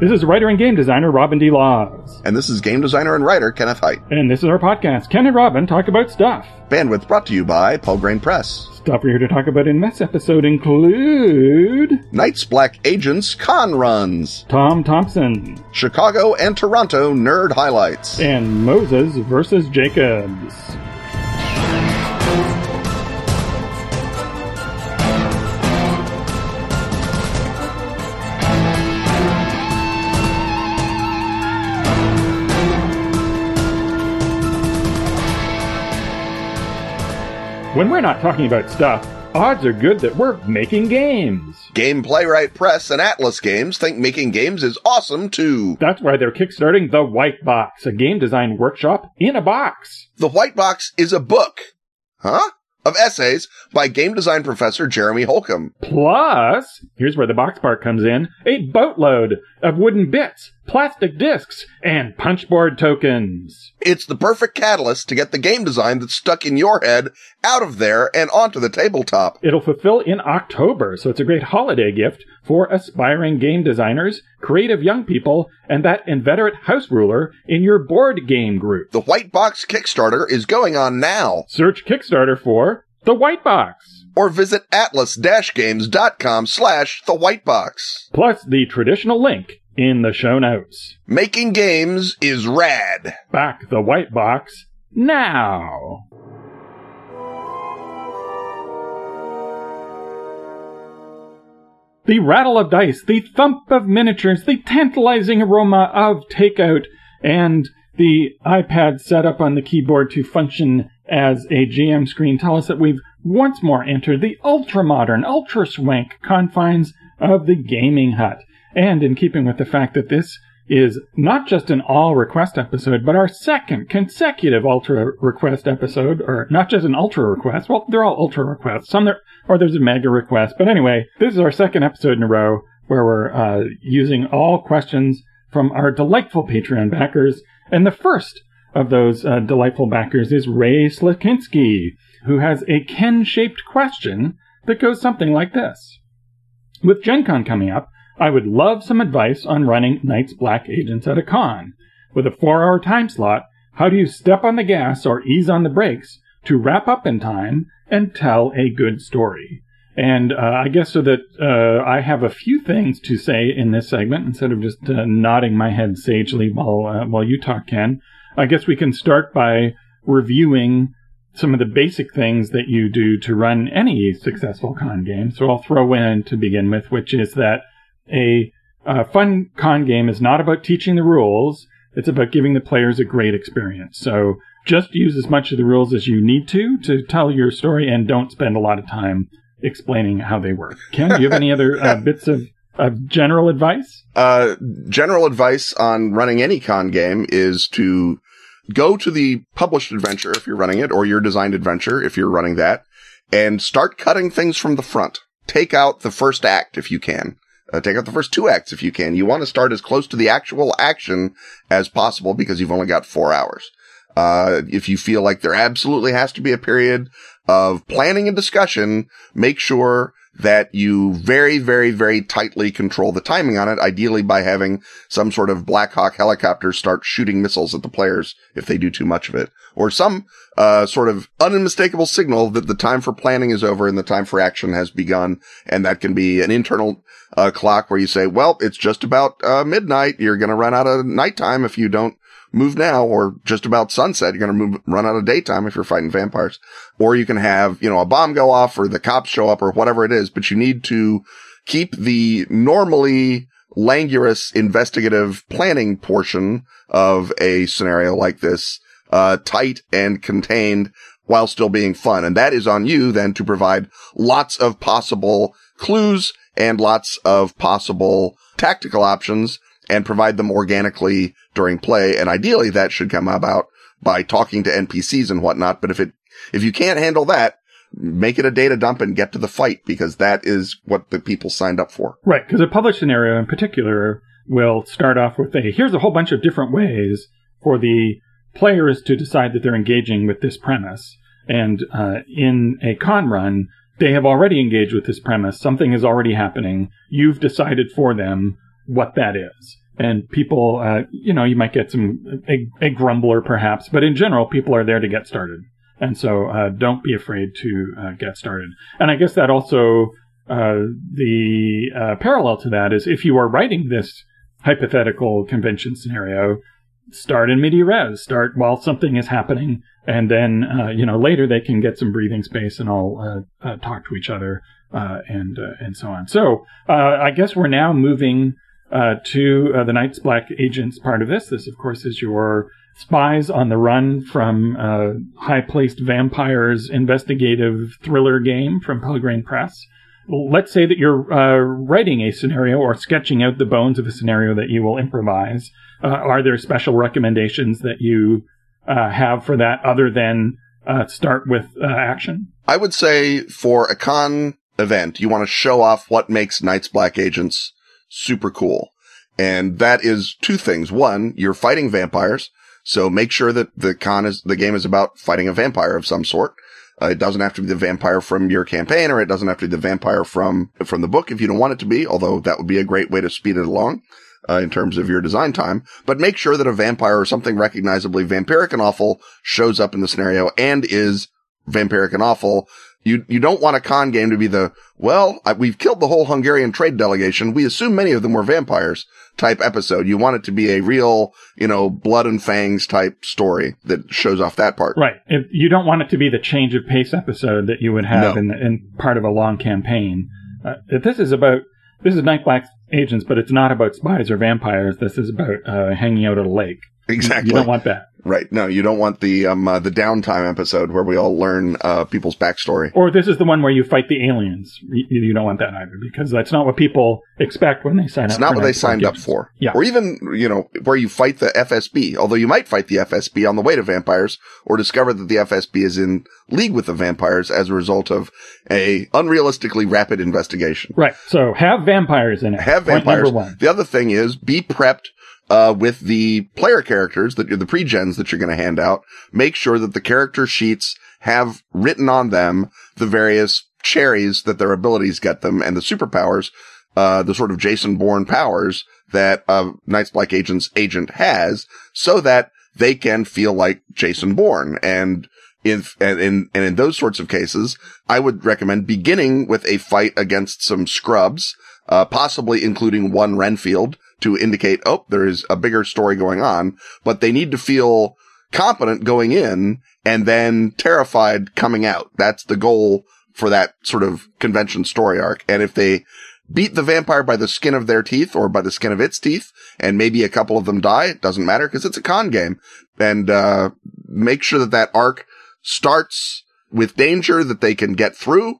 This is writer and game designer Robin D. Laws. And this is game designer and writer Kenneth Hite. And this is our podcast, Ken and Robin Talk About Stuff. Bandwidth brought to you by Pelgrane Press. Stuff we're here to talk about in this episode include Night's Black Agents Con Runs, Tom Thomson, Chicago and Toronto Nerd Highlights, and Moses versus Jacobs. When we're not talking about stuff, odds are good that we're making games. Game Playwright Press and Atlas Games think making games is awesome too. That's why they're kickstarting The White Box, a game design workshop in a box. The White Box is a book. Huh? Of essays by game design professor Jeremy Holcomb. Plus, here's where the box part comes in, a boatload of wooden bits plastic discs, and punchboard tokens. It's the perfect catalyst to get the game design that's stuck in your head out of there and onto the tabletop. It'll fulfill in October, so it's a great holiday gift for aspiring game designers, creative young people, and that inveterate house ruler in your board game group. The White Box Kickstarter is going on now. Search Kickstarter for The White Box or visit atlas-games.com slash the white box. Plus the traditional link in the show notes. Making games is rad. Back the white box now. The rattle of dice, the thump of miniatures, the tantalizing aroma of takeout, and the iPad set up on the keyboard to function as a GM screen tell us that we've once more entered the ultra modern, ultra swank confines of the gaming hut. And in keeping with the fact that this is not just an all request episode, but our second consecutive ultra request episode, or not just an ultra request. Well, they're all ultra requests. Some there, or there's a mega request. But anyway, this is our second episode in a row where we're uh, using all questions from our delightful Patreon backers. And the first of those uh, delightful backers is Ray Slakinski, who has a Ken shaped question that goes something like this. With Gen Con coming up, I would love some advice on running Night's Black Agents at a con. With a four hour time slot, how do you step on the gas or ease on the brakes to wrap up in time and tell a good story? And uh, I guess so that uh, I have a few things to say in this segment instead of just uh, nodding my head sagely while uh, while you talk, Ken. I guess we can start by reviewing some of the basic things that you do to run any successful con game. So I'll throw in to begin with, which is that a uh, fun con game is not about teaching the rules. It's about giving the players a great experience. So just use as much of the rules as you need to to tell your story and don't spend a lot of time explaining how they work. Ken, do you have any other uh, bits of, of general advice? Uh, general advice on running any con game is to go to the published adventure if you're running it or your designed adventure if you're running that and start cutting things from the front. Take out the first act if you can. Uh, take out the first two acts if you can. You want to start as close to the actual action as possible because you've only got four hours. Uh, if you feel like there absolutely has to be a period of planning and discussion, make sure that you very, very, very tightly control the timing on it, ideally by having some sort of Black Hawk helicopter start shooting missiles at the players if they do too much of it, or some uh, sort of unmistakable signal that the time for planning is over and the time for action has begun. And that can be an internal uh, clock where you say, well, it's just about uh, midnight. You're going to run out of nighttime if you don't move now or just about sunset. You're going to move, run out of daytime if you're fighting vampires. Or you can have, you know, a bomb go off or the cops show up or whatever it is, but you need to keep the normally languorous investigative planning portion of a scenario like this, uh, tight and contained while still being fun. And that is on you then to provide lots of possible clues and lots of possible tactical options and provide them organically during play. And ideally that should come about by talking to NPCs and whatnot. But if it, if you can't handle that, make it a data dump and get to the fight because that is what the people signed up for. Right. Because a published scenario in particular will start off with a, here's a whole bunch of different ways for the players to decide that they're engaging with this premise. And uh, in a con run, they have already engaged with this premise. Something is already happening. You've decided for them what that is and people, uh, you know, you might get some a, a, grumbler perhaps, but in general, people are there to get started, and so uh, don't be afraid to uh, get started. And I guess that also uh, the uh, parallel to that is if you are writing this hypothetical convention scenario, start in midi res, start while something is happening, and then uh, you know later they can get some breathing space and all talk to each other and and so on. So I guess we're now moving uh, to uh, the Night's Black Agents part of this. This, of course, is your spies on the run from uh, high placed vampires investigative thriller game from Pelgrane Press. Let's say that you're uh, writing a scenario or sketching out the bones of a scenario that you will improvise. Uh, are there special recommendations that you uh, have for that other than start with action? I would say for a con event, you want to show off what makes Night's Black Agents super cool. And that is two things. One, you're fighting vampires. So make sure that the con is, the game is about fighting a vampire of some sort. Uh, it doesn't have to be the vampire from your campaign or it doesn't have to be the vampire from, from the book if you don't want it to be, although that would be a great way to speed it along. Uh, in terms of your design time, but make sure that a vampire or something recognizably vampiric and awful shows up in the scenario and is vampiric and awful you, you don't want a con game to be the, well, I, we've killed the whole Hungarian trade delegation. We assume many of them were vampires type episode. You want it to be a real, you know, blood and fangs type story that shows off that part. Right. If you don't want it to be the change of pace episode that you would have no. in, in part of a long campaign. Uh, if this is about, this is Night Black agents, but it's not about spies or vampires. This is about uh, hanging out at a lake. Exactly. You don't want that. Right. No, you don't want the um uh, the downtime episode where we all learn uh people's backstory. Or this is the one where you fight the aliens. You, you don't want that either because that's not what people expect when they sign it's up. It's not what they signed up for. Yeah. Or even you know where you fight the FSB. Although you might fight the FSB on the way to vampires, or discover that the FSB is in league with the vampires as a result of a unrealistically rapid investigation. Right. So have vampires in it. Have vampires. The other thing is be prepped uh, with the player characters that you're the pre-gens that you're going to hand out, make sure that the character sheets have written on them the various cherries that their abilities get them and the superpowers, uh, the sort of Jason Bourne powers that uh, Night's Black Agent's agent has so that they can feel like Jason Bourne. And in, and in, and in those sorts of cases, I would recommend beginning with a fight against some scrubs, uh, possibly including one Renfield to indicate, oh, there is a bigger story going on, but they need to feel competent going in and then terrified coming out. That's the goal for that sort of convention story arc. And if they beat the vampire by the skin of their teeth or by the skin of its teeth, and maybe a couple of them die, it doesn't matter because it's a con game. And, uh, make sure that that arc starts with danger that they can get through,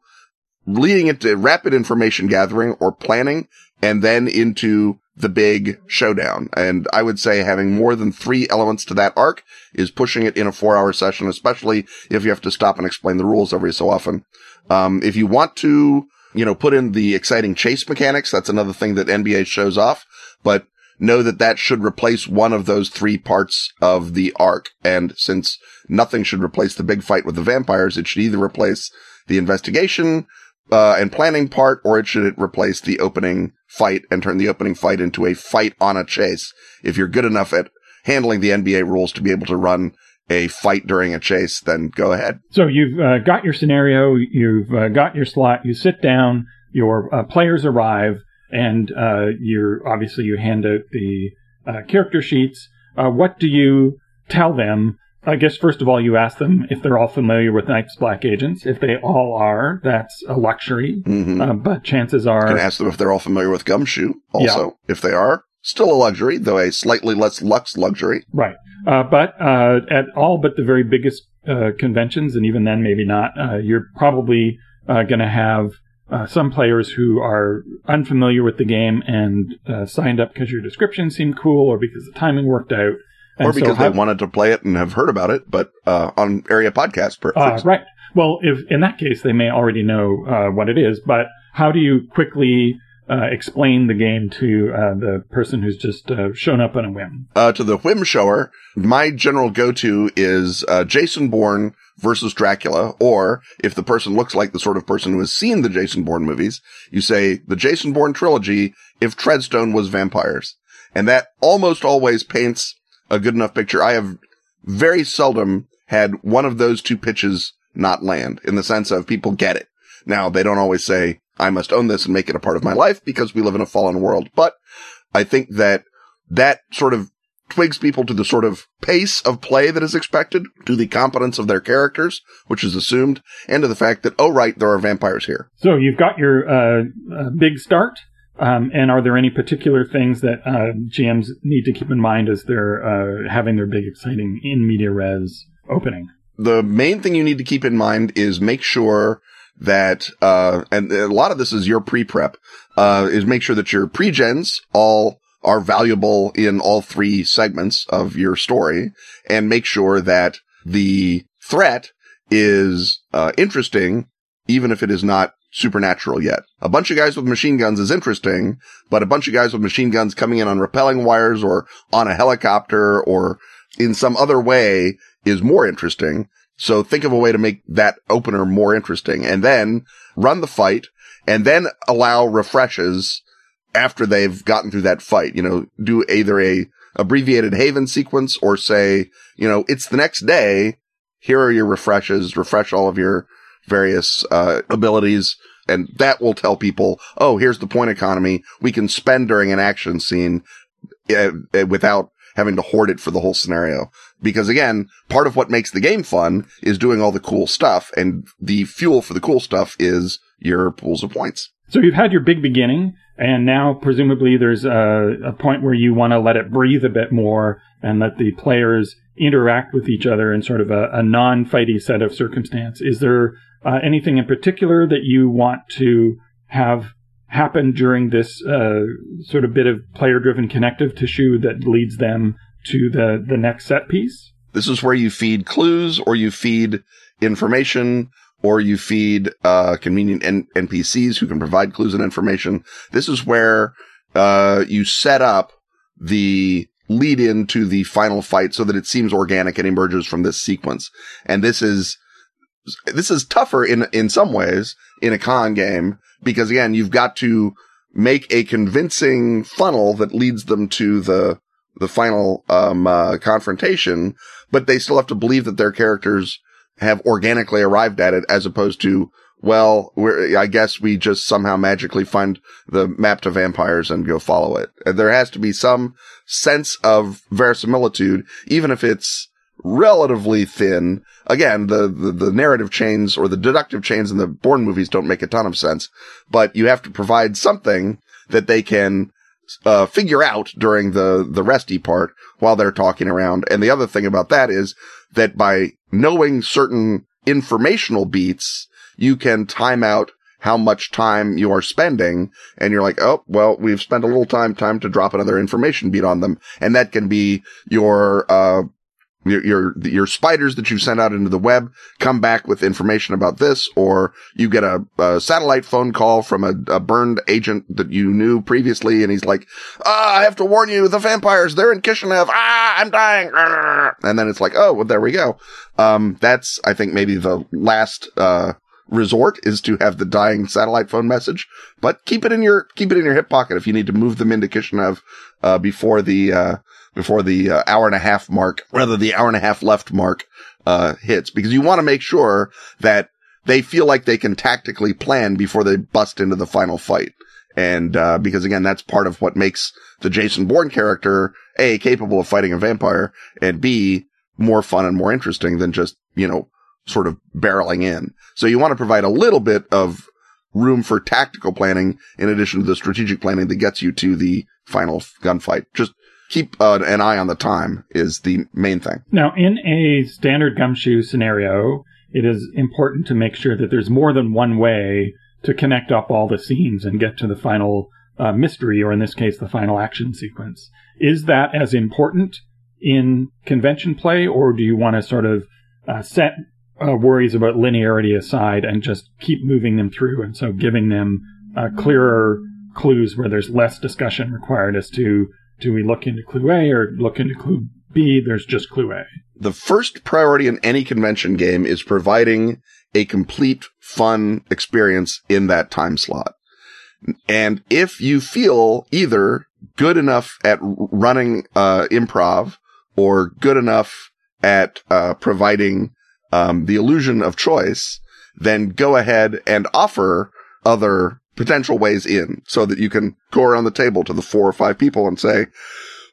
leading into rapid information gathering or planning, and then into the big showdown. And I would say having more than three elements to that arc is pushing it in a four hour session, especially if you have to stop and explain the rules every so often. Um, if you want to, you know, put in the exciting chase mechanics, that's another thing that NBA shows off, but know that that should replace one of those three parts of the arc. And since nothing should replace the big fight with the vampires, it should either replace the investigation, uh, and planning part, or it should replace the opening fight and turn the opening fight into a fight on a chase. If you're good enough at handling the NBA rules to be able to run a fight during a chase, then go ahead. So you've uh, got your scenario, you've uh, got your slot, you sit down, your uh, players arrive, and uh, you're obviously you hand out the uh, character sheets. what do you tell them I guess first of all, you ask them if they're all familiar with Night's Black Agents. If they all are, that's a luxury. Mm-hmm. Uh, but chances are, can ask them if they're all familiar with Gumshoe. Also, yeah. if they are, still a luxury, though a slightly less lux luxury. Right. Uh, but uh, at all but the very biggest uh, conventions, and even then, maybe not. Uh, you're probably uh, going to have some players who are unfamiliar with the game and signed up because your description seemed cool or because the timing worked out or because so they wanted to play it and have heard about it, but uh, on area podcast. Per- uh, right. Well, if in that case they may already know uh, what it is, but how do you quickly uh, explain the game to uh, the person who's just uh, shown up on a whim? to the whim shower, my general go-to is Jason Bourne versus Dracula, or if the person looks like the sort of person who has seen the Jason Bourne movies, you say the Jason Bourne trilogy if Treadstone was vampires. And that almost always paints a good enough picture. I have very seldom had one of those two pitches not land in the sense of people get it. Now they don't always say, I must own this and make it a part of my life because we live in a fallen world. But I think that that sort of twigs people to the sort of pace of play that is expected, to the competence of their characters, which is assumed, and to the fact that, oh, right, there are vampires here. So you've got your uh, uh, big start. Um, and are there any particular things that uh, GMs need to keep in mind as they're uh, having their big, exciting in media res opening? The main thing you need to keep in mind is make sure that, uh, and a lot of this is your pre-prep, uh, is make sure that your pre-gens all are valuable in all three segments of your story and make sure that the threat is uh, interesting, even if it is not supernatural yet. A bunch of guys with machine guns is interesting, but a bunch of guys with machine guns coming in on rappelling wires or on a helicopter or in some other way is more interesting. So think of a way to make that opener more interesting and then run the fight and then allow refreshes after they've gotten through that fight, you know, do either a abbreviated Haven sequence or say, you know, it's the next day. Here are your refreshes, refresh all of your various, uh, abilities. And that will tell people, oh, here's the point economy we can spend during an action scene uh, uh, without having to hoard it for the whole scenario. Because again, part of what makes the game fun is doing all the cool stuff and the fuel for the cool stuff is your pools of points. So you've had your big beginning, and now presumably there's a, a point where you want to let it breathe a bit more and let the players interact with each other in sort of a, a non-fighty set of circumstance. Is there uh, anything in particular that you want to have happen during this uh, sort of bit of player-driven connective tissue that leads them to the the next set piece? This is where you feed clues or you feed information or you feed uh, convenient N- NPCs who can provide clues and information. This is where uh, you set up the lead into the final fight so that it seems organic and emerges from this sequence. And this is this is tougher in in some ways in a con game because again you've got to make a convincing funnel that leads them to the the final um, uh, confrontation, but they still have to believe that their characters have organically arrived at it as opposed to, well, I guess we just somehow magically find the map to vampires and go follow it. There has to be some sense of verisimilitude, even if it's relatively thin. Again, the, the, the, narrative chains or the deductive chains in the Bourne movies don't make a ton of sense, but you have to provide something that they can uh, figure out during the, the resty part while they're talking around. And the other thing about that is that by knowing certain informational beats, you can time out how much time you are spending. And you're like, oh, well, we've spent a little time, time to drop another information beat on them. And that can be your, uh, your, your, your spiders that you send out into the web come back with information about this, or you get a, a satellite phone call from a, a, burned agent that you knew previously. And he's like, ah, I have to warn you, the vampires, they're in Kishinev. Ah, I'm dying. And then it's like, oh, well, there we go. Um, that's, I think maybe the last, uh, resort is to have the dying satellite phone message, but keep it in your, keep it in your hip pocket if you need to move them into Kishinev, uh, before the, uh, before the uh, hour and a half mark, rather the hour and a half left mark, uh, hits because you want to make sure that they feel like they can tactically plan before they bust into the final fight. And, uh, because again, that's part of what makes the Jason Bourne character A, capable of fighting a vampire and B, more fun and more interesting than just, you know, sort of barreling in. So you want to provide a little bit of room for tactical planning in addition to the strategic planning that gets you to the final gunfight. Just keep uh, an eye on the time is the main thing. Now, in a standard gumshoe scenario, it is important to make sure that there's more than one way to connect up all the scenes and get to the final uh, mystery, or in this case, the final action sequence. Is that as important in convention play, or do you want to sort of uh, set uh, worries about linearity aside and just keep moving them through, and so giving them uh, clearer clues where there's less discussion required as to do we look into clue A or look into clue B? There's just clue A. The first priority in any convention game is providing a complete fun experience in that time slot. And if you feel either good enough at running uh, improv or good enough at uh, providing um, the illusion of choice, then go ahead and offer other potential ways in so that you can go around the table to the four or five people and say,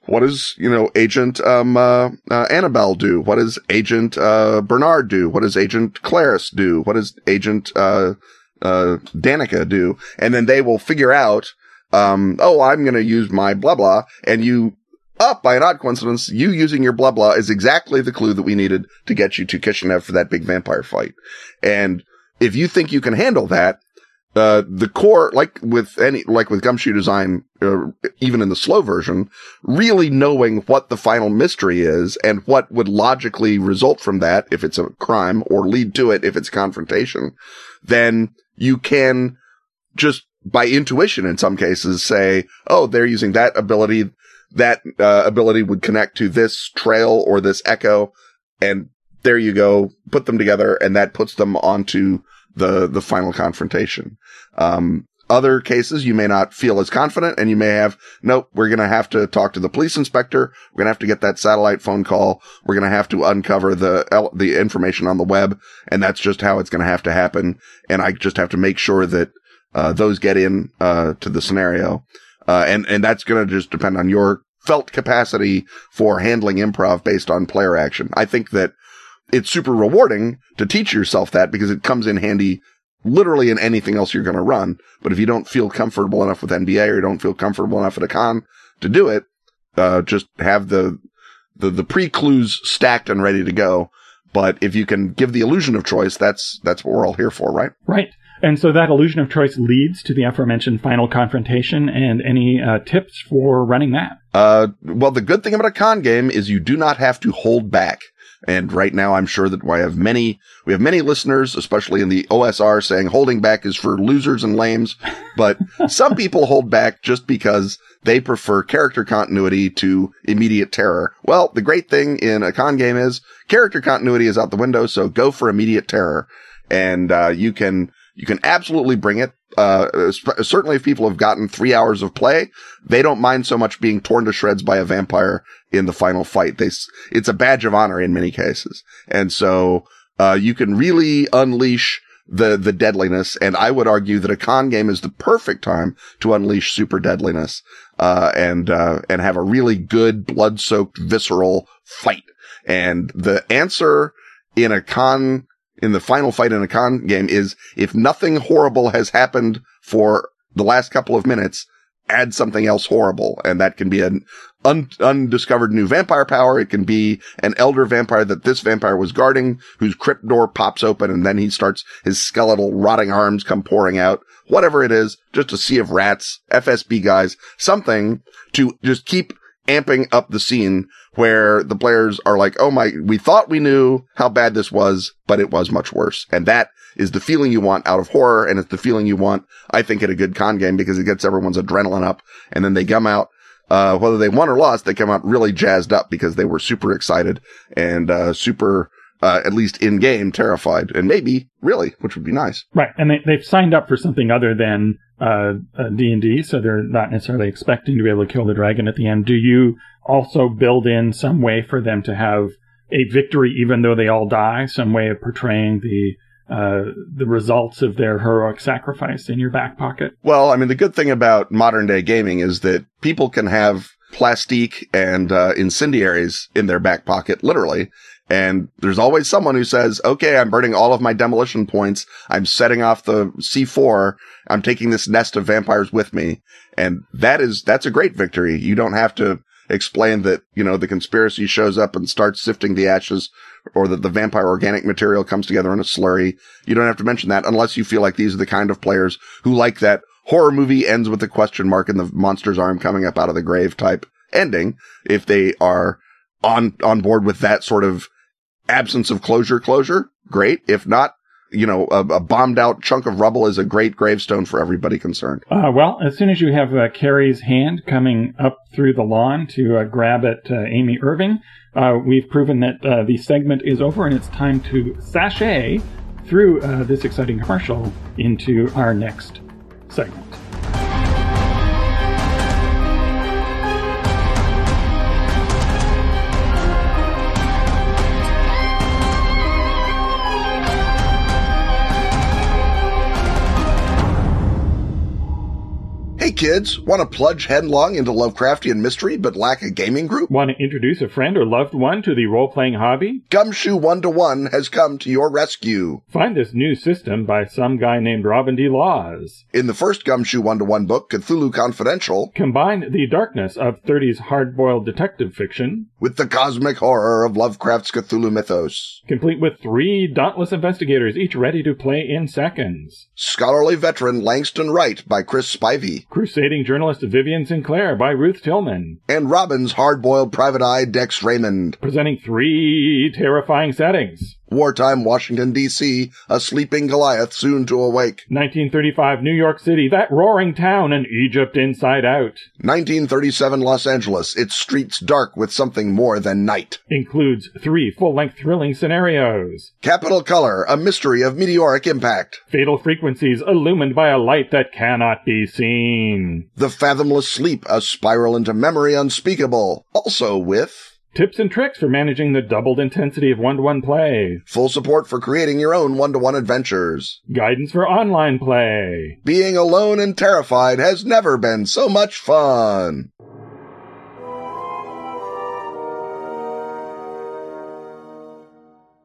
what does, you know, Agent, um, uh, uh, Annabelle do? What does Agent, uh, Bernard do? What does Agent Claris do? What does Agent, uh, uh, Danica do? And then they will figure out, um, oh, I'm going to use my blah blah. And you, up by an odd coincidence, you using your blah blah is exactly the clue that we needed to get you to Kishinev for that big vampire fight. And if you think you can handle that, uh, the core, like with any, like with Gumshoe Design, uh, even in the slow version, really knowing what the final mystery is and what would logically result from that if it's a crime or lead to it if it's confrontation, then you can just by intuition in some cases say, oh, they're using that ability. That uh, ability would connect to this trail or this echo. And there you go. Put them together and that puts them onto the, the final confrontation. Um, other cases, you may not feel as confident and you may have, nope, we're going to have to talk to the police inspector. We're going to have to get that satellite phone call. We're going to have to uncover the, the information on the web. And that's just how it's going to have to happen. And I just have to make sure that, uh, those get in, uh, to the scenario. Uh, and, and that's going to just depend on your felt capacity for handling improv based on player action. I think that it's super rewarding to teach yourself that because it comes in handy literally in anything else you're going to run. But if you don't feel comfortable enough with NBA or you don't feel comfortable enough at a con to do it, uh, just have the, the, the pre-clues stacked and ready to go. But if you can give the illusion of choice, that's, that's what we're all here for, right? Right. And so that illusion of choice leads to the aforementioned final confrontation and any uh, tips for running that? Uh, well, the good thing about a con game is you do not have to hold back. And right now, I'm sure that I have many, we have many listeners, especially in the OSR saying holding back is for losers and lames. But some people hold back just because they prefer character continuity to immediate terror. Well, the great thing in a con game is character continuity is out the window. So go for immediate terror and, uh, you can, you can absolutely bring it. Uh, certainly if people have gotten three hours of play, they don't mind so much being torn to shreds by a vampire in the final fight. They, it's a badge of honor in many cases. And so, uh, you can really unleash the, the deadliness. And I would argue that a con game is the perfect time to unleash super deadliness, uh, and, uh, and have a really good blood soaked visceral fight. And the answer in a con in the final fight in a con game is if nothing horrible has happened for the last couple of minutes, add something else horrible. And that can be an un- undiscovered new vampire power. It can be an elder vampire that this vampire was guarding, whose crypt door pops open and then he starts his skeletal rotting arms come pouring out. Whatever it is, just a sea of rats, FSB guys, something to just keep amping up the scene where the players are like, Oh my, we thought we knew how bad this was, but it was much worse. And that is the feeling you want out of horror. And it's the feeling you want, I think, at a good con game because it gets everyone's adrenaline up and then they come out. Uh, whether they won or lost, they come out really jazzed up because they were super excited and, uh, super, uh, at least in game terrified and maybe really, which would be nice. Right. And they, they've signed up for something other than, uh, D&D, so they're not necessarily expecting to be able to kill the dragon at the end. Do you also build in some way for them to have a victory even though they all die, some way of portraying the uh, the results of their heroic sacrifice in your back pocket. Well, I mean, the good thing about modern day gaming is that people can have plastique and uh, incendiaries in their back pocket, literally. And there's always someone who says, okay, I'm burning all of my demolition points. I'm setting off the C4. I'm taking this nest of vampires with me. And that is, that's a great victory. You don't have to explain that, you know, the conspiracy shows up and starts sifting the ashes or that the vampire organic material comes together in a slurry. You don't have to mention that unless you feel like these are the kind of players who like that horror movie ends with a question mark and the monster's arm coming up out of the grave type ending. If they are on, on board with that sort of absence of closure, closure, great. If not, you know, a, a, bombed out chunk of rubble is a great gravestone for everybody concerned. Uh, well, as soon as you have uh, Carrie's hand coming up through the lawn to uh, grab at uh, Amy Irving, uh, we've proven that uh, the segment is over and it's time to sashay through this exciting commercial into our next segment. Kids, want to plunge headlong into Lovecraftian mystery but lack a gaming group? Want to introduce a friend or loved one to the role playing hobby? Gumshoe One to One has come to your rescue. Find this new system by some guy named Robin D. Laws. In the first Gumshoe One to One book, Cthulhu Confidential, Combine the darkness of 30s hard boiled detective fiction, with the cosmic horror of Lovecraft's Cthulhu mythos. complete with three dauntless investigators, each ready to play in seconds. Scholarly veteran Langston Wright by Chris Spivey, Crusading journalist Vivian Sinclair by Ruth Tillman. and Robin's hard-boiled private eye Dex Raymond. Presenting three terrifying settings. Wartime Washington, D.C., a sleeping Goliath soon to awake. 1935 New York City, that roaring town, and Egypt inside out. 1937 Los Angeles, its streets dark with something more than night. Includes three full length thrilling scenarios. Capitol Color, a mystery of meteoric impact. Fatal frequencies illumined by a light that cannot be seen. The Fathomless Sleep, a spiral into memory unspeakable. Also with Tips and tricks for managing the doubled intensity of one to one play. full support for creating your own one-to-one adventures. Guidance for online play. Being alone and terrified has never been so much fun.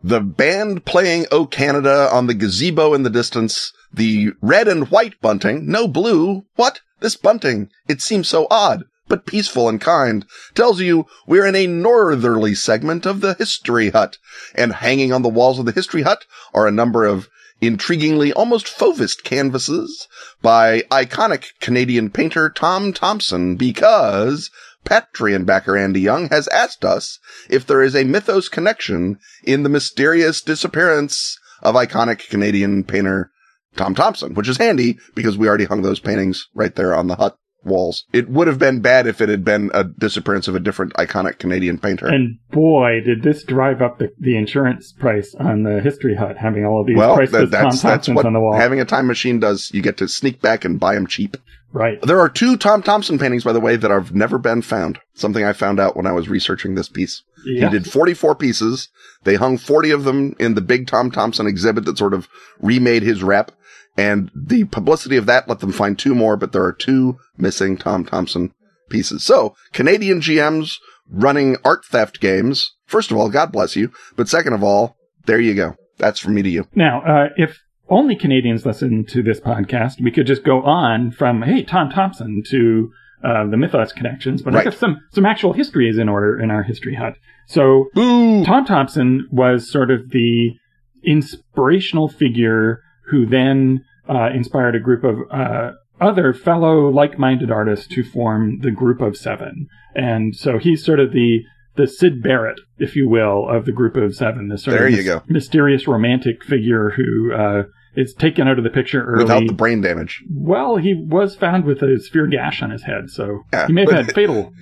The band playing O Canada on the gazebo in the distance, the red and white bunting, no blue. What? This bunting, it seems so odd, but peaceful and kind, tells you we're in a northerly segment of the History Hut, and hanging on the walls of the History Hut are a number of intriguingly almost fauvist canvases by iconic Canadian painter Tom Thomson because Patreon backer Andy Young has asked us if there is a mythos connection in the mysterious disappearance of iconic Canadian painter Tom Thomson, which is handy because we already hung those paintings right there on the hut walls. It would have been bad if it had been a disappearance of a different iconic Canadian painter. And boy, did this drive up the, the insurance price on the History Hut, having all of these well, priceless that- Tom that's, that's Thomsons what on the wall. having a time machine does. You get to sneak back and buy them cheap. right. There are two Tom Thomson paintings, by the way, that have never been found. Something I found out when I was researching this piece. Yeah. He did 44 pieces. They hung 40 of them in the big Tom Thomson exhibit that sort of remade his rep. And the publicity of that let them find two more, but there are two missing Tom Thomson pieces. So Canadian GMs running art theft games. First of all, God bless you. But second of all, there you go. That's from me to you. Now, uh, if only Canadians listen to this podcast, we could just go on from, hey, Tom Thomson to uh, the Mythos connections, but I guess some, some actual history is in order in our history hut. So, Boo! Tom Thomson was sort of the inspirational figure who then uh, inspired a group of uh, other fellow like-minded artists to form the Group of Seven, and so he's sort of the the Syd Barrett, if you will, of the Group of Seven. This sort There of you mys- go. mysterious romantic figure who uh, is taken out of the picture early. Without the brain damage. well, he was found with a severe gash on his head, so Yeah, he may have had fatal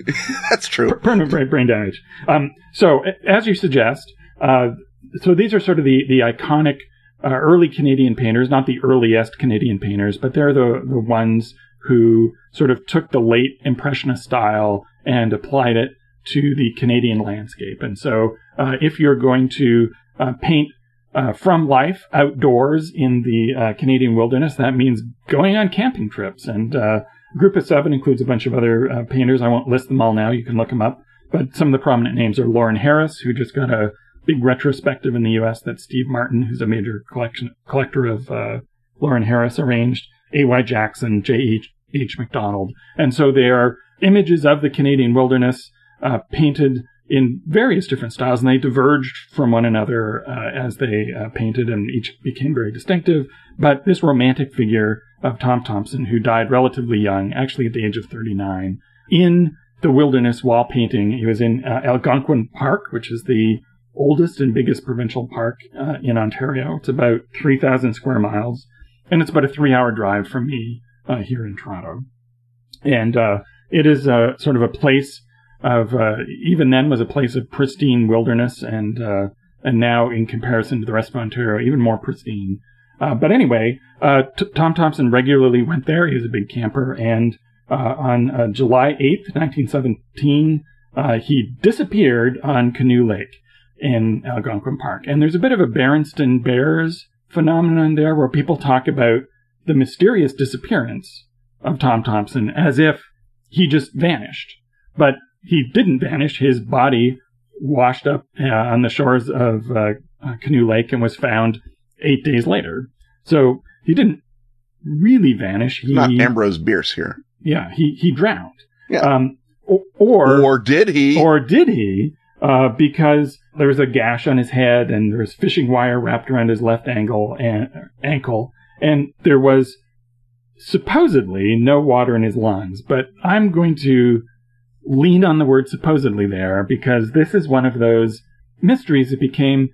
That's true. permanent brain, brain damage. Um, so, as you suggest, uh, so these are sort of the the iconic uh, early Canadian painters, not the earliest Canadian painters, but they're the the ones who sort of took the late Impressionist style and applied it to the Canadian landscape. And so, uh, if you're going to uh, paint uh, from life outdoors in the uh, Canadian wilderness, that means going on camping trips. And uh, Group of Seven includes a bunch of other painters. I won't list them all now. You can look them up. But some of the prominent names are Lawren Harris, who just got a big retrospective in the U.S. that Steve Martin, who's a major collection collector of uh, Lawren Harris, arranged. A.Y. Jackson, J.H. H. McDonald. And so they are images of the Canadian wilderness uh, painted in various different styles, and they diverged from one another uh, as they uh, painted, and each became very distinctive. But this romantic figure of Tom Thomson, who died relatively young, actually at the age of 39, in the wilderness while painting, he was in uh, Algonquin Park, which is the oldest and biggest provincial park uh, in Ontario. It's about 3,000 square miles, and it's about a three-hour drive from me uh, here in Toronto. And uh, it is uh, sort of a place of uh, even then was a place of pristine wilderness, and uh, and now in comparison to the rest of Ontario, even more pristine. Uh, but anyway, T- Tom Thomson regularly went there. He was a big camper, and on July eighth, nineteen seventeen, uh, he disappeared on Canoe Lake in Algonquin Park. And there's a bit of a Berenstain Bears phenomenon there, where people talk about the mysterious disappearance of Tom Thomson as if he just vanished. But he didn't vanish. His body washed up uh, on the shores of uh, uh, Canoe Lake and was found eight days later. So he didn't really vanish. He, Not Ambrose Bierce here. Yeah, he, he drowned. Yeah. Um, or, Or did he? or did he? Uh, because there was a gash on his head and there was fishing wire wrapped around his left ankle and ankle, and there was supposedly no water in his lungs. But I'm going to lean on the word supposedly there because this is one of those mysteries that became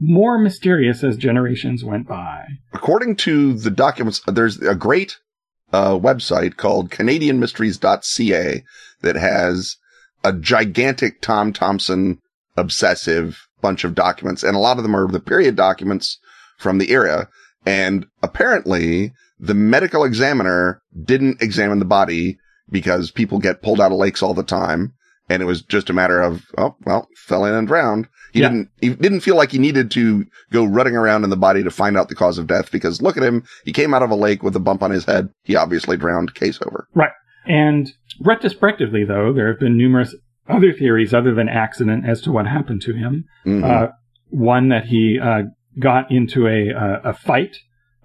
more mysterious as generations went by. According to the documents, there's a great uh, website called CanadianMysteries.ca that has a gigantic Tom Thomson obsessive bunch of documents, and a lot of them are the period documents from the era. And apparently, the medical examiner didn't examine the body because people get pulled out of lakes all the time. And it was just a matter of, oh, well, fell in and drowned. He Yeah. didn't, he didn't feel like he needed to go running around in the body to find out the cause of death because look at him. He came out of a lake with a bump on his head. He obviously drowned. Case over. Right. And retrospectively, though, there have been numerous other theories other than accident as to what happened to him. Mhm. Uh, one that he uh, got into a uh, a fight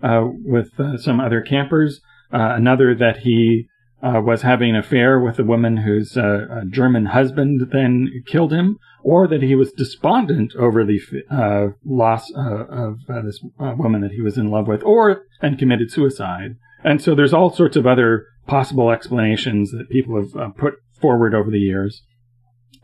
uh, with uh, some other campers. Uh, another that he uh, was having an affair with a woman whose German husband then killed him, or that he was despondent over the uh, loss uh, of uh, this uh, woman that he was in love with, or and committed suicide. And so there's all sorts of other possible explanations that people have uh, put forward over the years.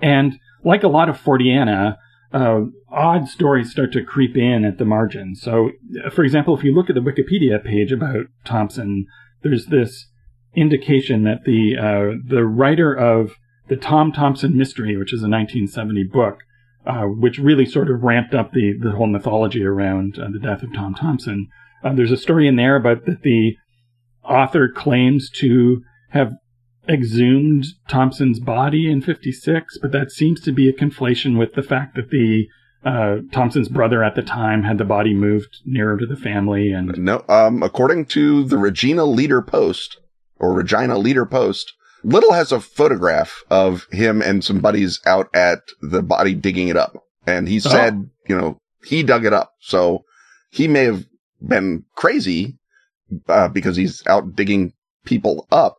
And like a lot of Forteana, uh, odd stories start to creep in at the margin. So, for example, if you look at the Wikipedia page about Thomson, there's this indication that the uh, the writer of the Tom Thomson Mystery, which is a 1970 book, uh, which really sort of ramped up the the whole mythology around uh, the death of Tom Thomson. Uh, there's a story in there about that the author claims to have exhumed Thomson's body in 56, but that seems to be a conflation with the fact that the uh, Thomson's brother at the time had the body moved nearer to the family and No, um, according to the Regina Leader Post or Regina Leader Post, Little has a photograph of him and some buddies out at the body digging it up. And he said, you know, he dug it up. So he may have been crazy, uh, because he's out digging people up.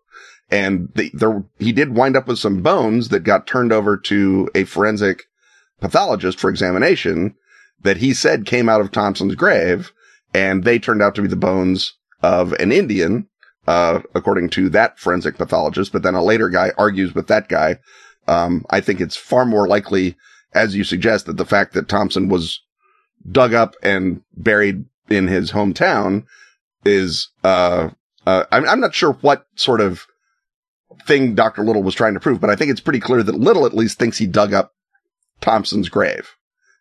And the, there, he did wind up with some bones that got turned over to a forensic pathologist for examination that he said came out of Thomson's grave and they turned out to be the bones of an Indian, uh, according to that forensic pathologist. But then a later guy argues with that guy. Um, I think it's far more likely, as you suggest, that the fact that Thomson was dug up and buried in his hometown is, uh, uh, I'm, I'm not sure what sort of thing Dr. Little was trying to prove, but I think it's pretty clear that Little at least thinks he dug up Thomson's grave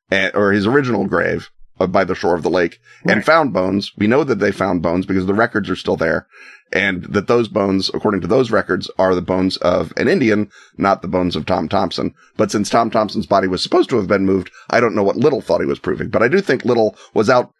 and, or his original grave uh, by the shore of the lake and found bones. We know that they found bones because the records are still there and that those bones, according to those records, are the bones of an Indian, not the bones of Tom Thomson. But since Tom Thomson's body was supposed to have been moved, I don't know what Little thought he was proving, but I do think Little was out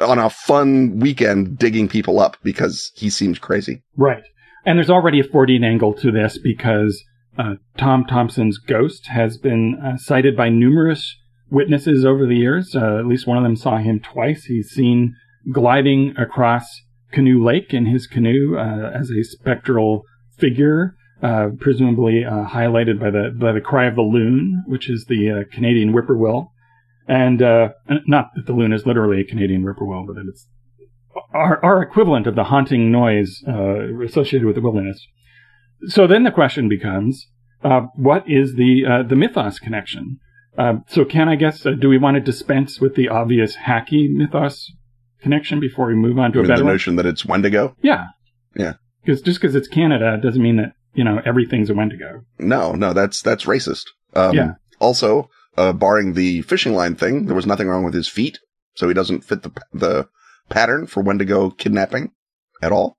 on a fun weekend digging people up because he seems crazy. Right. And there's already a Fortean angle to this because uh, Tom Thomson's ghost has been uh, sighted by numerous witnesses over the years. Uh, at least one of them saw him twice. He's seen gliding across Canoe Lake in his canoe uh, as a spectral figure, uh, presumably uh, highlighted by the by the cry of the loon, which is the Canadian whippoorwill. And not that the loon is literally a Canadian whippoorwill, but that it's our, our equivalent of the haunting noise uh, associated with the wilderness. So then the question becomes, uh, what is the uh, the mythos connection? Uh, so can I guess, uh, do we want to dispense with the obvious hacky mythos connection before we move on to a the better one? notion that it's Wendigo. Yeah. Yeah. Because just because it's Canada doesn't mean that, you know, everything's a Wendigo. No, no, that's, that's racist. Um, Yeah. Also, uh, barring the fishing line thing, there was nothing wrong with his feet. So he doesn't fit the, the pattern for Wendigo kidnapping at all.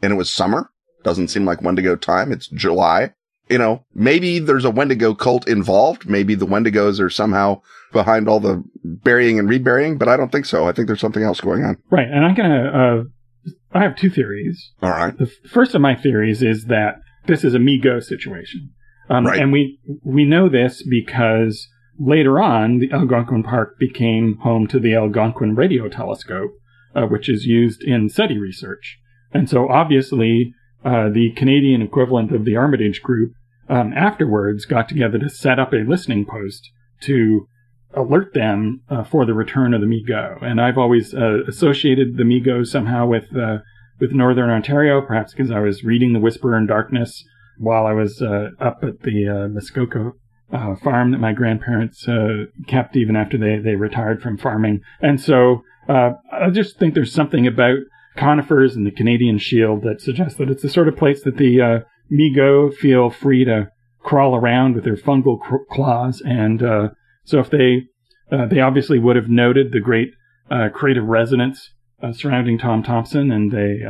And it was summer. Doesn't seem like Wendigo time. It's July. You know, maybe there's a Wendigo cult involved. Maybe the Wendigos are somehow behind all the burying and reburying, but I don't think so. I think there's something else going on. Right. And I'm going to uh, I have two theories. All right. The f- first of my theories is that this is a Mi-Go situation. Um, Right. And we, we know this because later on, the Algonquin Park became home to the Algonquin Radio Telescope, uh, which is used in SETI research. And so obviously, uh, the Canadian equivalent of the Armitage Group um, afterwards got together to set up a listening post to alert them uh, for the return of the Mi-Go. And I've always uh, associated the Mi-Go somehow with uh, with Northern Ontario, perhaps because I was reading The Whisperer in Darkness while I was uh, up at the Muskoka uh, farm that my grandparents uh, kept even after they, they retired from farming. And so uh, I just think there's something about conifers and the Canadian Shield that suggests that it's the sort of place that the uh, Mi-Go feel free to crawl around with their fungal cr- claws. And uh, so if they uh, they obviously would have noted the great uh, creative resonance uh, surrounding Tom Thomson, and they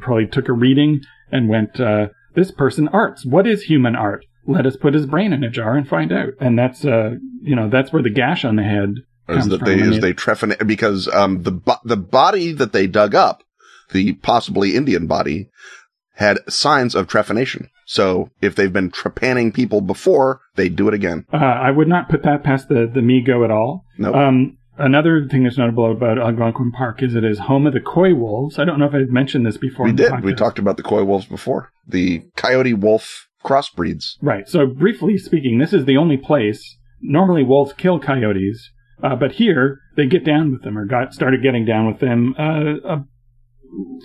probably took a reading and went, "This person arts. What is human art? Let us put his brain in a jar and find out." And that's you know that's where the gash on the head Is that they is they trephine because um the bo- the body that they dug up, the possibly Indian body, had signs of trephination. So if they've been trepanning people before, they do it again. uh, I would not put that past the the Mi-Go at all. Nope. Um, another thing that's notable about Algonquin Park is it is home of the coywolves. I don't know if I've mentioned this before. we did. We talked about the coywolves before. The coyote wolf crossbreeds. Right. So briefly speaking, this is the only place. Normally, wolves kill coyotes, uh, but here they get down with them, or got started getting down with them. Uh, uh,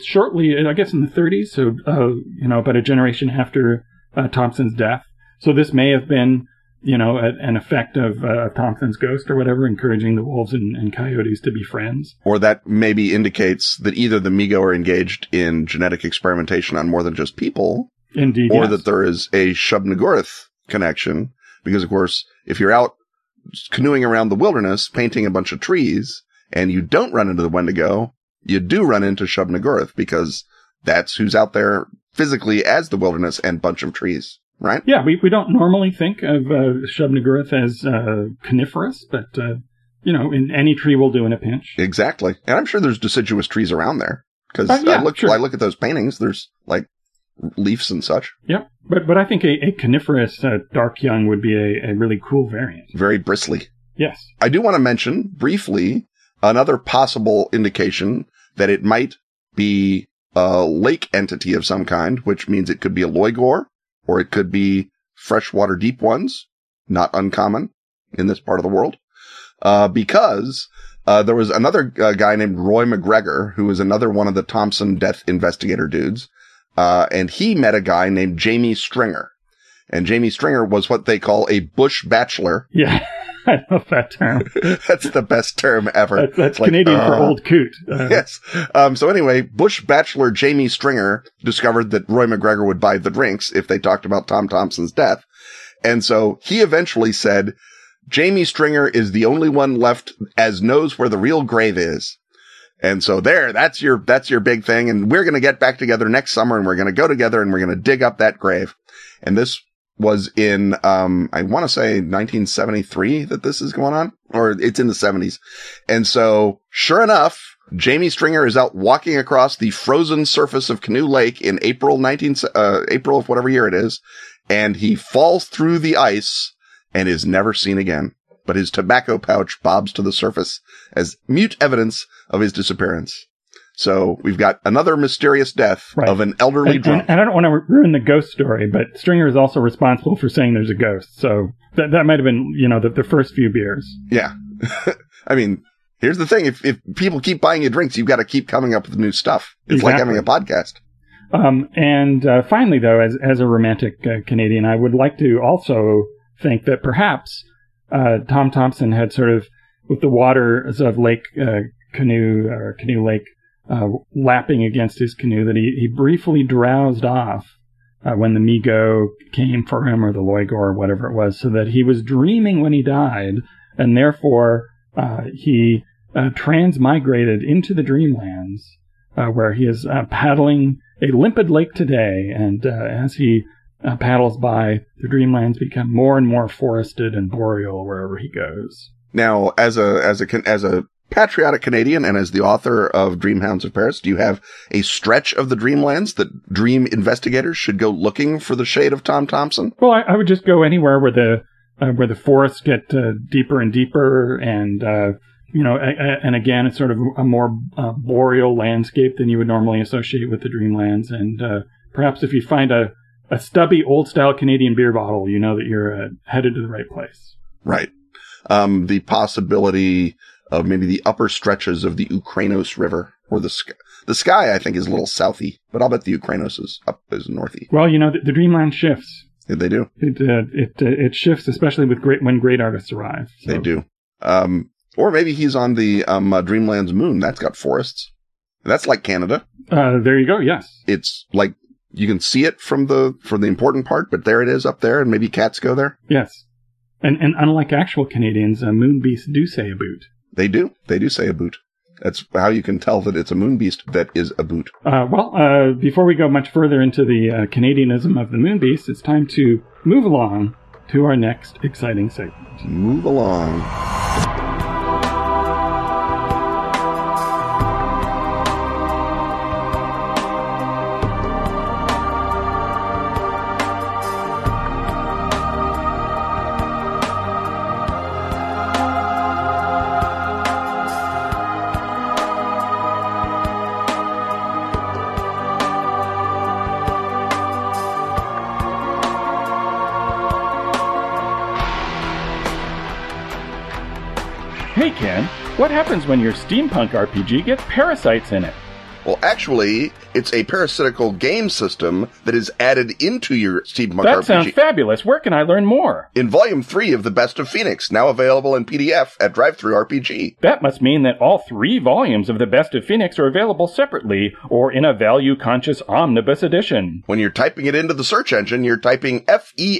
shortly, I guess in the 30s. So uh, you know, about a generation after uh, Thomson's death. So this may have been, you know, a, an effect of uh, Thomson's ghost or whatever, encouraging the wolves and, and coyotes to be friends. Or that maybe indicates that either the Mi-Go are engaged in genetic experimentation on more than just people, Indeed. or yes. that there is a Shub-Niggurath connection. Because of course, if you're out canoeing around the wilderness, painting a bunch of trees, and you don't run into the Wendigo, you do run into Shub-Niggurath because that's who's out there physically as the wilderness and bunch of trees, right? Yeah, we, we don't normally think of uh, as uh, coniferous, but, uh, you know, in any tree will do in a pinch. Exactly. And I'm sure there's deciduous trees around there. Cause Uh, yeah, I look, sure. I look at those paintings, there's like leaves and such. Yep. But but I think a, a coniferous uh, dark young would be a, a really cool variant. Very bristly. Yes. I do want to mention briefly another possible indication that it might be a lake entity of some kind, which means it could be a lloigor or it could be freshwater deep ones, not uncommon in this part of the world. Uh, because, uh, there was another uh, guy named Roy McGregor, who was another one of the Thomson death investigator dudes. Uh, and he met a guy named Jamie Stringer. And Jamie Stringer was what they call a bush bachelor. Yeah. I love that term. that's the best term ever. That, that's like, Canadian for uh, old coot. Uh, Yes. Um, so anyway, Bush bachelor Jamie Stringer discovered that Roy McGregor would buy the drinks if they talked about Tom Thomson's death. And so he eventually said, Jamie Stringer is the only one left as knows where the real grave is. And so there, that's your, that's your big thing. And we're going to get back together next summer and we're going to go together and we're going to dig up that grave. And this was in, um, I want to say 1973 that this is going on, or it's in the 70s. And so, sure enough, Jamie Stringer is out walking across the frozen surface of Canoe Lake in April 19, uh, April of whatever year it is, and he falls through the ice and is never seen again. But his tobacco pouch bobs to the surface as mute evidence of his disappearance. So we've got another mysterious death Right. of an elderly And, drunk. and, I don't want to ruin the ghost story, but Stringer is also responsible for saying there's a ghost. So that that might have been, you know, the, the first few beers. Yeah. I mean, here's the thing. If, if people keep buying you drinks, you've got to keep coming up with new stuff. It's like having a podcast. Um, and uh, finally, though, as as a romantic uh, Canadian, I would like to also think that perhaps uh, Tom Thomson had sort of, with the waters of Lake uh, Canoe or Canoe Lake uh, lapping against his canoe, that he, he briefly drowsed off uh, when the Mi-Go came for him, or the Lloigor, or whatever it was, so that he was dreaming when he died, and therefore uh, he uh, transmigrated into the Dreamlands where he is paddling a limpid lake today. And as he uh, paddles by, the Dreamlands become more and more forested and boreal wherever he goes. Now, as a, as a, as a patriotic Canadian and as the author of Dreamhounds of Paris, do you have a stretch of the Dreamlands that dream investigators should go looking for the shade of Tom Thomson? Well, I, I would just go anywhere where the uh, where the forests get uh, deeper and deeper, and uh, you know, a, a, and again, it's sort of a more uh, boreal landscape than you would normally associate with the Dreamlands. And uh, perhaps if you find a a stubby old style Canadian beer bottle, you know that you're uh, headed to the right place. Right. Um, the possibility of maybe the upper stretches of the Oukranos River or the Skai. The Skai, I think, is a little southy, but I'll bet the Oukranos is up is northy. Well, you know, the, the Dreamland shifts. Yeah, they do. It uh, it uh, it shifts, especially with great when great artists arrive. So. They do. Um, or maybe he's on the um, uh, Dreamland's moon. That's got forests. That's like Canada. Uh, there you go. Yes, it's like you can see it from the from the important part, but there it is up there, and maybe cats go there. Yes, and and unlike actual Canadians, uh, moon beasts do say a boot. They do. They do say a boot. That's how you can tell that it's a moon beast that is a boot. Uh, well, uh, before we go much further into the uh, Canadianism of the moon beast, it's time to move along to our next exciting segment. Move along. What happens when your steampunk RPG gets parasites in it? Well, actually, it's a parasitical game system that is added into your steampunk that RPG. That sounds fabulous. Where can I learn more? in Volume 3 of The Best of Fenix, now available in PDF at DriveThru RPG. That must mean that all three volumes of The Best of Fenix are available separately or in a value conscious omnibus edition. When you're typing it into the search engine, you're typing E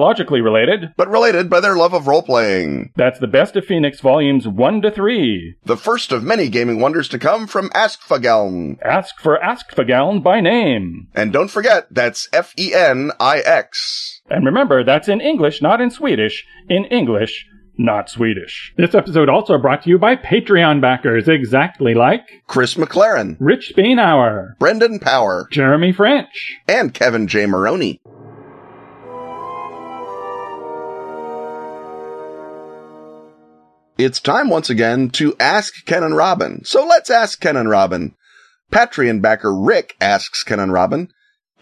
biologically related. but related by their love of role-playing. That's the best of Fenix volumes 1 to 3. The first of many gaming wonders to come from Askfageln. Ask for Askfageln by name. And don't forget, that's E F-E-N-I-X. And remember, that's in English, not in Swedish. In English, not Swedish. This episode also brought to you by Patreon backers, exactly like Chris McLaren, Rich Bainhour, Brendan Power, Jeremy French, and Kevin J. Maroney. It's time once again to ask Ken and Robin. So let's ask Ken and Robin. Patreon backer Rick asks Ken and Robin,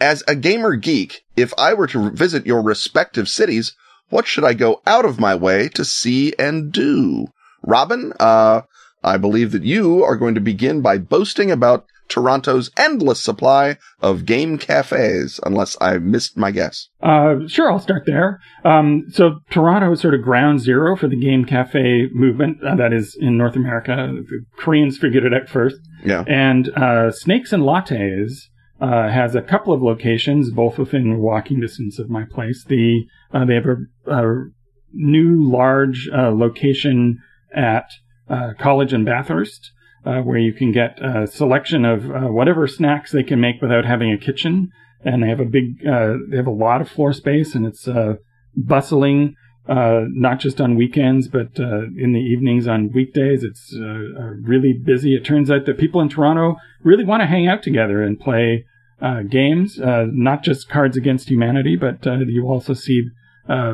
as a gamer geek, if I were to visit your respective cities, what should I go out of my way to see and do? Robin, uh, I believe that you are going to begin by boasting about Toronto's endless supply of game cafes, unless I missed my guess. Uh, sure, I'll start there. Um, so Toronto is sort of ground zero for the game cafe movement uh, that is in North America. The Koreans figured it out first. Yeah. And uh, Snakes and Lattes uh, has a couple of locations, both within walking distance of my place. The uh, they have a, a new large uh, location at uh, College in Bathurst. Uh, where you can get a selection of uh, whatever snacks they can make without having a kitchen, and they have a big, uh, they have a lot of floor space, and it's uh, bustling, uh, not just on weekends, but in the evenings on weekdays. It's really busy. It turns out that people in Toronto really want to hang out together and play uh, games, uh, not just Cards Against Humanity, but uh, you also see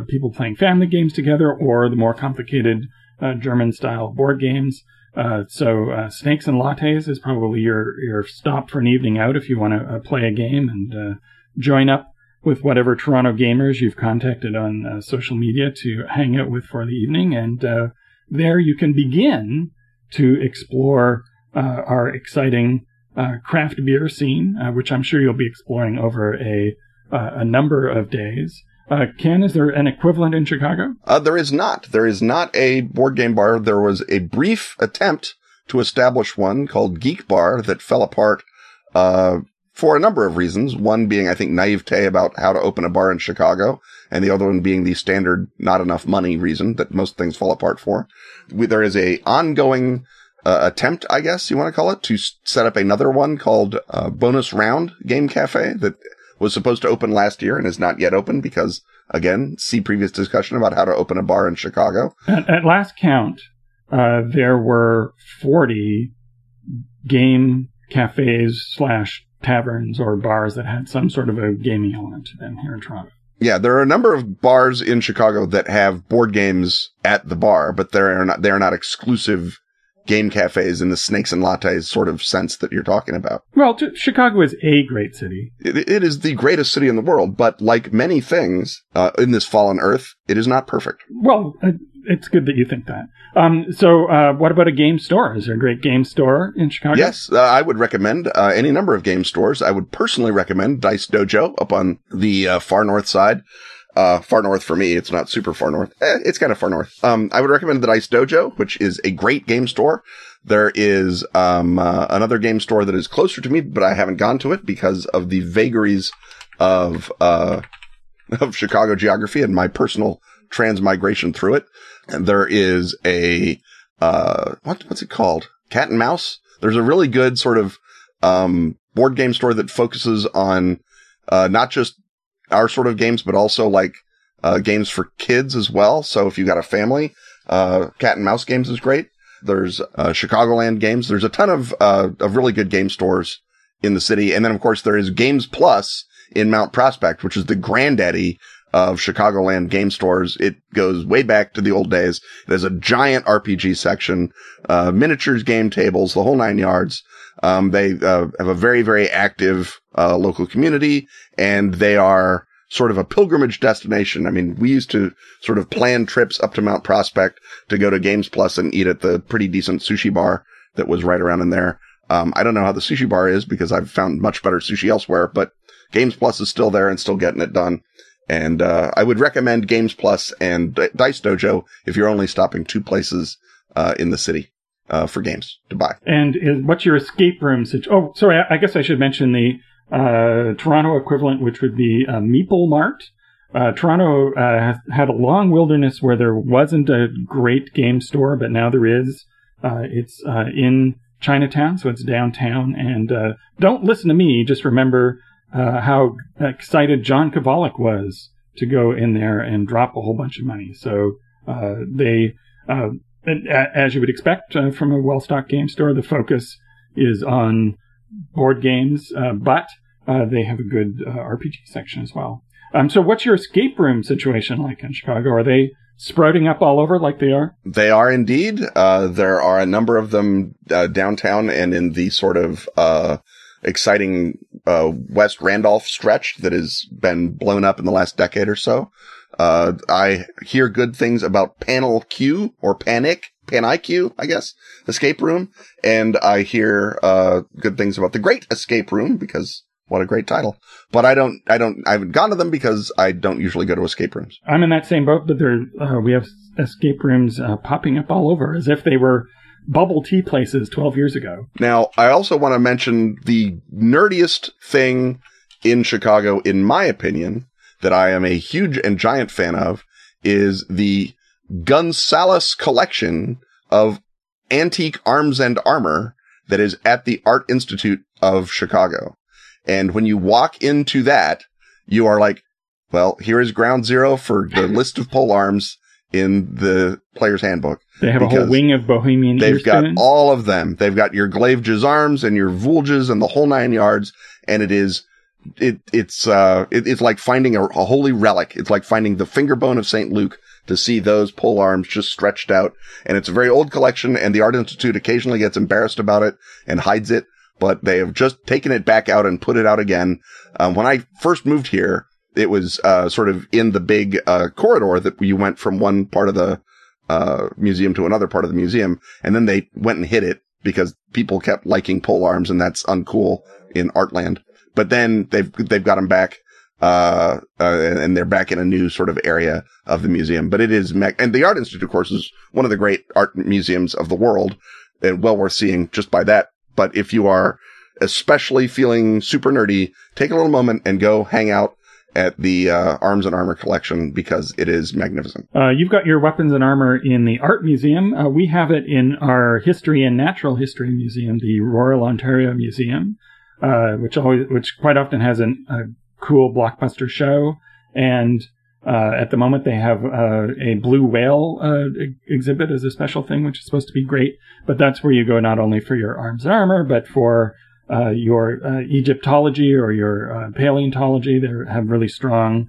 people playing family games together or the more complicated uh, German-style board games. Uh, so uh, Snakes and Lattes is probably your your stop for an evening out if you want to uh, play a game and uh, join up with whatever Toronto gamers you've contacted on uh, social media to hang out with for the evening. And there you can begin to explore our exciting craft beer scene, which I'm sure you'll be exploring over a a number of days. Uh, Ken, is there an equivalent in Chicago? Uh, there is not. There is not a board game bar. There was a brief attempt to establish one called Geek Bar that fell apart, uh, for a number of reasons. One being, I think, naivete about how to open a bar in Chicago, and the other one being the standard not enough money reason that most things fall apart for. We, there is a ongoing uh, attempt, I guess you want to call it, to set up another one called uh, Bonus Round Game Cafe that was supposed to open last year and is not yet open because, again, see previous discussion about how to open a bar in Chicago. At, at last count, uh, there were 40 game cafes slash taverns or bars that had some sort of a gaming element to them here in Toronto. Yeah, there are a number of bars in Chicago that have board games at the bar, but they're not they're not exclusive game cafes in the snakes and lattes sort of sense that you're talking about. Well, t- Chicago is a great city. It, it is the greatest city in the world, but like many things uh, in this fallen earth, it is not perfect. Well, uh, it's good that you think that. Um, so, uh, what about a game store? Is there a great game store in Chicago? Yes, uh, I would recommend uh, any number of game stores. I would personally recommend Dice Dojo up on the uh, far north side. Uh, far north for me. It's not super far north. Eh, it's kind of far north. Um, I would recommend the Dice Dojo, which is a great game store. There is, um, uh, another game store that is closer to me, but I haven't gone to it because of the vagaries of, uh, of Chicago geography and my personal transmigration through it. And there is a, uh, what, what's it called? Cat and Mouse. There's a really good sort of, um, board game store that focuses on, uh, not just our sort of games, but also like, uh, games for kids as well. So if you got a family, uh, cat and mouse games is great. There's, uh, Chicagoland games. There's a ton of, uh, of really good game stores in the city. And then of course there is Games Plus in Mount Prospect, which is the granddaddy of Chicagoland game stores. It goes way back to the old days. There's a giant RPG section, uh, miniatures, game tables, the whole nine yards. Um, they uh, have a very, very active uh, local community, and they are sort of a pilgrimage destination. I mean, we used to sort of plan trips up to Mount Prospect to go to Games Plus and eat at the pretty decent sushi bar that was right around in there. Um, I don't know how the sushi bar is because I've found much better sushi elsewhere, but Games Plus is still there and still getting it done. And uh, I would recommend Games Plus and Dice Dojo if you're only stopping two places uh, in the city uh, for games to buy. And is, what's your escape room situation? Oh, sorry. I, I guess I should mention the uh, Toronto equivalent, which would be uh, Meeple Mart. Uh, Toronto uh, had a long wilderness where there wasn't a great game store, but now there is. Uh, it's uh, in Chinatown, so it's downtown. And don't listen to me. Just remember how excited John Kovalik was to go in there and drop a whole bunch of money. So they, as you would expect from a well-stocked game store, the focus is on board games, uh, but uh, they have a good uh, RPG section as well. Um, so, what's your escape room situation like in Chicago? Are they sprouting up all over like they are? They are indeed. Uh, there are a number of them uh, downtown and in the sort of exciting West Randolph stretch that has been blown up in the last decade or so. I hear good things about Panel Q or Panic, PanIQ, I guess, escape room. And I hear, uh, good things about the Great Escape Room because what a great title. But I don't, I don't, I haven't gone to them because I don't usually go to escape rooms. I'm in that same boat, but there uh, we have escape rooms uh, popping up all over as if they were bubble tea places 12 years ago. Now, I also want to mention the nerdiest thing in Chicago, in my opinion, that I am a huge and giant fan of is the Gonzalez collection of antique arms and armor that is at the Art Institute of Chicago. And when you walk into that, you are like, well, here is ground zero for the list of pole arms in the player's handbook. They have a whole wing of Bohemian They've got all of them. They've got your Glaive arms and your voulges and the whole nine yards. And it is, it, it's, uh, it, it's like finding a, a holy relic. It's like finding the finger bone of St. Luke to see those pole arms just stretched out. And it's a very old collection and the Art Institute occasionally gets embarrassed about it and hides it, but they have just taken it back out and put it out again. Um, when I first moved here, it was, uh, sort of in the big, uh, corridor that you went from one part of the, uh, museum to another part of the museum. And then they went and hid it because people kept liking pole arms and that's uncool in Artland. But then they've, they've got them back. Uh, uh, and, they're back in a new sort of area of the museum, but it is, me- and the Art Institute, of course, is one of the great art museums of the world and well worth seeing just by that. But if you are especially feeling super nerdy, take a little moment and go hang out at the uh, Arms and Armor collection because it is magnificent. Uh, you've got your weapons and armor in the art museum. Uh, we have it in our history and natural history museum, the Royal Ontario Museum, uh, which always, which quite often has an, cool blockbuster show. And uh, at the moment, they have uh, a blue whale e- exhibit as a special thing, which is supposed to be great. But that's where you go not only for your arms and armor, but for uh, your uh, Egyptology or your uh, paleontology. They have really strong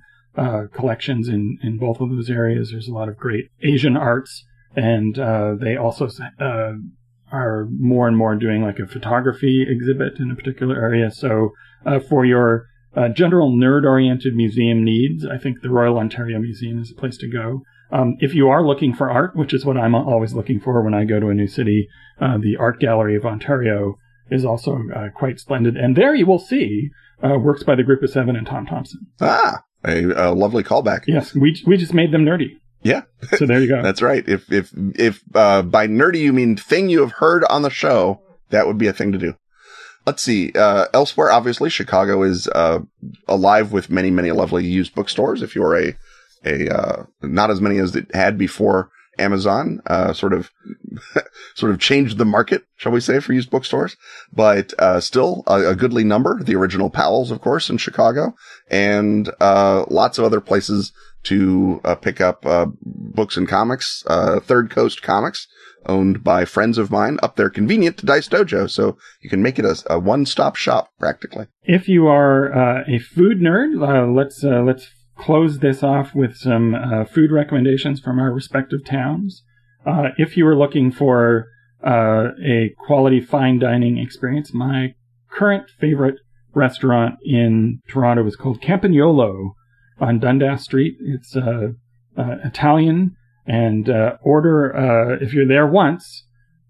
collections in, in both of those areas. There's a lot of great Asian arts, and they also are more and more doing like a photography exhibit in a particular area. So for your uh, general nerd-oriented museum needs, I think the Royal Ontario Museum is a place to go. Um, if you are looking for art, which is what I'm always looking for when I go to a new city, uh, the Art Gallery of Ontario is also uh, quite splendid. And there you will see uh, works by the Group of Seven and Tom Thomson. Ah, a, a lovely callback. Yes, we we just made them nerdy. Yeah. So there you go. That's right. If if if uh, by nerdy you mean thing you have heard on the show, that would be a thing to do. Let's see. Uh, elsewhere, obviously, Chicago is uh, alive with many, many lovely used bookstores. If you're a a uh, not as many as it had before Amazon, uh, sort of, sort of changed the market, shall we say, for used bookstores, but, uh, still a, a, goodly number. The original Powell's, of course, in Chicago and, uh, lots of other places to, uh, pick up, uh, books and comics, uh, Third Coast Comics owned by friends of mine up there convenient to Dice Dojo. So you can make it a, a one-stop shop practically. If you are, a food nerd, let's, let's close this off with some uh, food recommendations from our respective towns. Uh, if you are looking for uh, a quality fine dining experience, my current favorite restaurant in Toronto is called Campagnolo on Dundas Street. It's uh, uh, Italian, and uh, order if you're there once.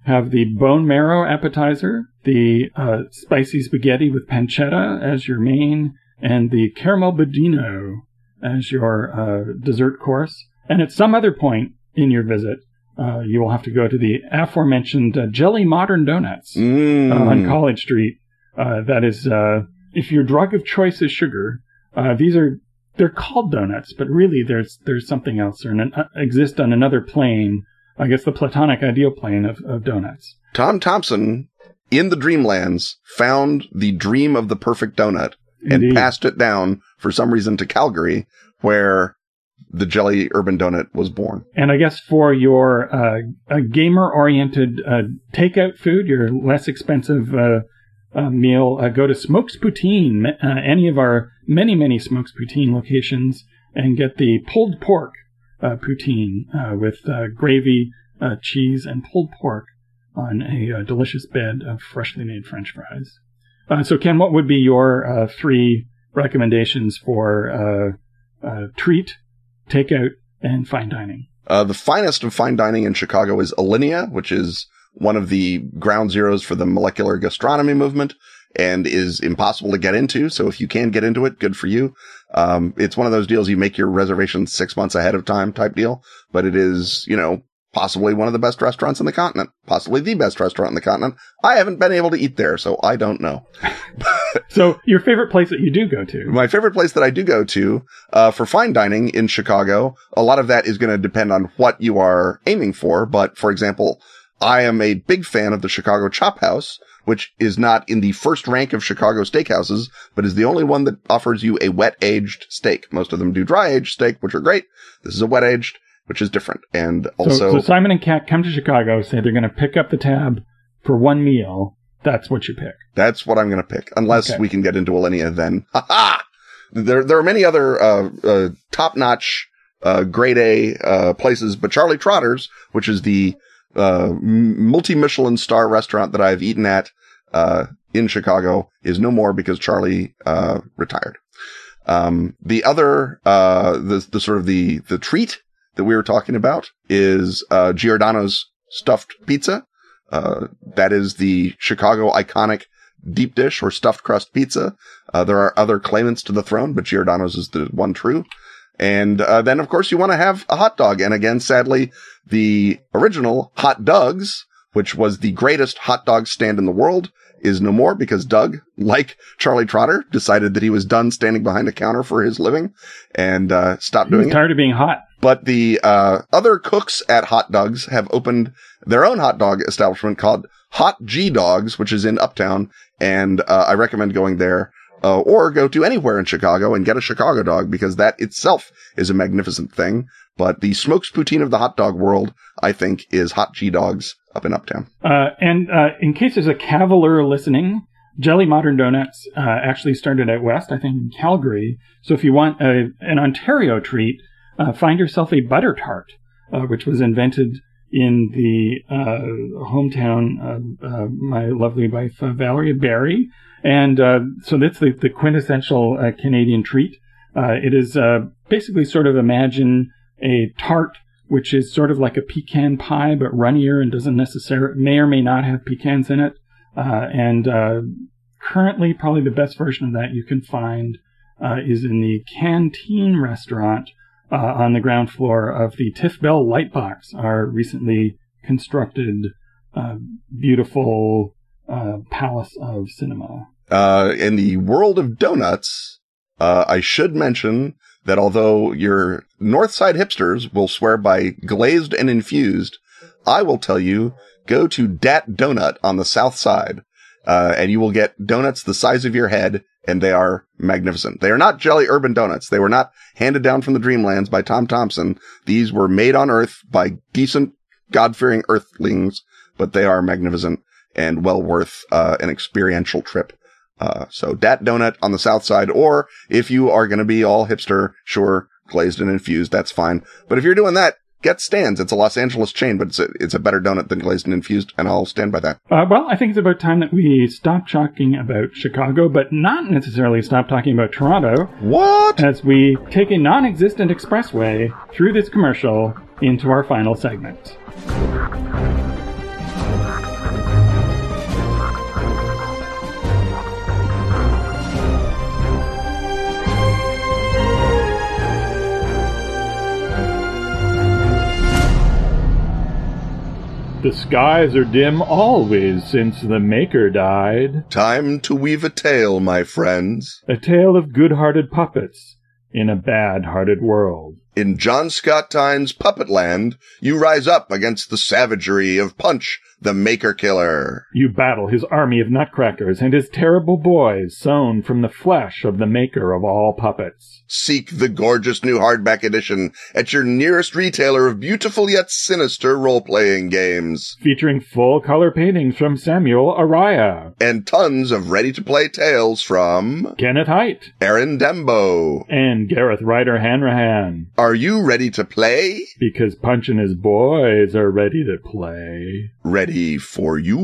Have the bone marrow appetizer, the spicy spaghetti with pancetta as your main, and the caramel budino as your uh, dessert course. And at some other point in your visit, uh, you will have to go to the aforementioned uh, Jelly Modern Donuts mm. on College Street. Uh, that is, uh, if your drug of choice is sugar, these are they're called donuts, but really there's there's something else or an, exist on another plane. I guess the platonic ideal plane of, of donuts. Tom Thomson in the Dreamlands found the dream of the perfect donut and Indeed. passed it down for some reason to Calgary, where the Jelly Urban Donut was born. And I guess for your uh, gamer oriented uh, takeout food, your less expensive uh, uh meal, uh, go to Smokes Poutine, uh, any of our many, many Smokes Poutine locations, and get the pulled pork poutine with gravy, cheese, and pulled pork on a delicious bed of freshly made French fries. so, Ken, what would be your three recommendations for uh, uh, treat, takeout, and fine dining. Uh, the finest of fine dining in Chicago is Alinea, which is one of the ground zeros for the molecular gastronomy movement and is impossible to get into. So if you can get into it, good for you. Um, it's one of those deals you make your reservations six months ahead of time type deal, but it is, you know, possibly one of the best restaurants in the continent, possibly the best restaurant in the continent. I haven't been able to eat there, so I don't know. so your favorite place that you do go to? My favorite place that I do go to uh, for fine dining in Chicago, a lot of that is going to depend on what you are aiming for. But for example, I am a big fan of the Chicago Chop House, which is not in the first rank of Chicago steakhouses, but is the only one that offers you a wet aged steak. Most of them do dry aged steak, which are great. This is a wet aged which is different. And also, so, so Simon and Kat come to Chicago, say they're going to pick up the tab for one meal. That's what you pick. That's what I'm going to pick, unless okay. we can get into Alinea. Then, ha There, there are many other uh, uh, top-notch, uh, grade A uh, places, but Charlie Trotter's, which is the uh, multi-Michelin star restaurant that I've eaten at uh, in Chicago, is no more because Charlie retired. Um, the other, the the sort of the the treat that we were talking about is uh, Giordano's stuffed pizza. Uh, that is the Chicago iconic deep dish or stuffed crust pizza. Uh, there are other claimants to the throne, but Giordano's is the one true. And uh, then, of course, you want to have a hot dog. And again, sadly, the original Hot Doug's, which was the greatest hot dog stand in the world, is no more because Doug, like Charlie Trotter, decided that he was done standing behind a counter for his living and uh, stopped doing it. tired of being hot. But the uh, other cooks at Hot Doug's have opened their own hot dog establishment called Hot G Dogs, which is in Uptown, and uh, I recommend going there. Uh, or go to anywhere in Chicago and get a Chicago dog because that itself is a magnificent thing. But the smokes poutine of the hot dog world, I think, is Hot G Dogs up in Uptown. Uh, and uh, in case there's a cavalier listening, Jelly Modern Donuts uh, actually started out west, I think in Calgary. So if you want a, an Ontario treat, uh, find yourself a butter tart, uh, which was invented in the hometown of my lovely wife Valerie Barrie, and uh, so that's the, the quintessential uh, Canadian treat. Uh, it is uh, basically sort of imagine a tart which is sort of like a pecan pie but runnier and doesn't necessarily may or may not have pecans in it. Uh, and uh, currently, probably the best version of that you can find uh, is in the Canteen restaurant uh, on the ground floor of the TIFF Bell Lightbox, our recently constructed, uh, beautiful uh, palace of cinema. Uh, in the world of donuts, uh, I should mention that although your North Side hipsters will swear by glazed and infused, I will tell you go to Dat Donut on the South Side, uh, and you will get donuts the size of your head, and they are magnificent. They are not jelly urban donuts. They were not handed down from the dreamlands by Tom Thomson. These were made on Earth by decent, God-fearing Earthlings, but they are magnificent and well worth uh, an experiential trip. Uh, so Dat Donut on the south side, or if you are going to be all hipster, sure, glazed and infused, that's fine. But if you're doing that, get Stan's. It's a Los Angeles chain, but it's a, it's a better donut than glazed and infused, and I'll stand by that. Uh, well, I think it's about time that we stop talking about Chicago, but not necessarily stop talking about Toronto, What? as we take a non existent expressway through this commercial into our final segment. The skies are dim always since the Maker died. Time to weave a tale, my friends. A tale of good hearted puppets in a bad hearted world. In John Scott Tynes' Puppetland, you rise up against the savagery of Punch, the Maker Killer. You battle his army of nutcrackers and his terrible boys sewn from the flesh of the maker of all puppets. Seek the gorgeous new hardback edition at your nearest retailer of beautiful yet sinister role-playing games. Featuring full color paintings from Samuel Araya, And tons of ready-to-play tales from Kenneth Hite, Aaron Dembo. and Gareth Ryder Hanrahan. Are you ready to play? Because Punch and his boys are ready to play. Ready for you.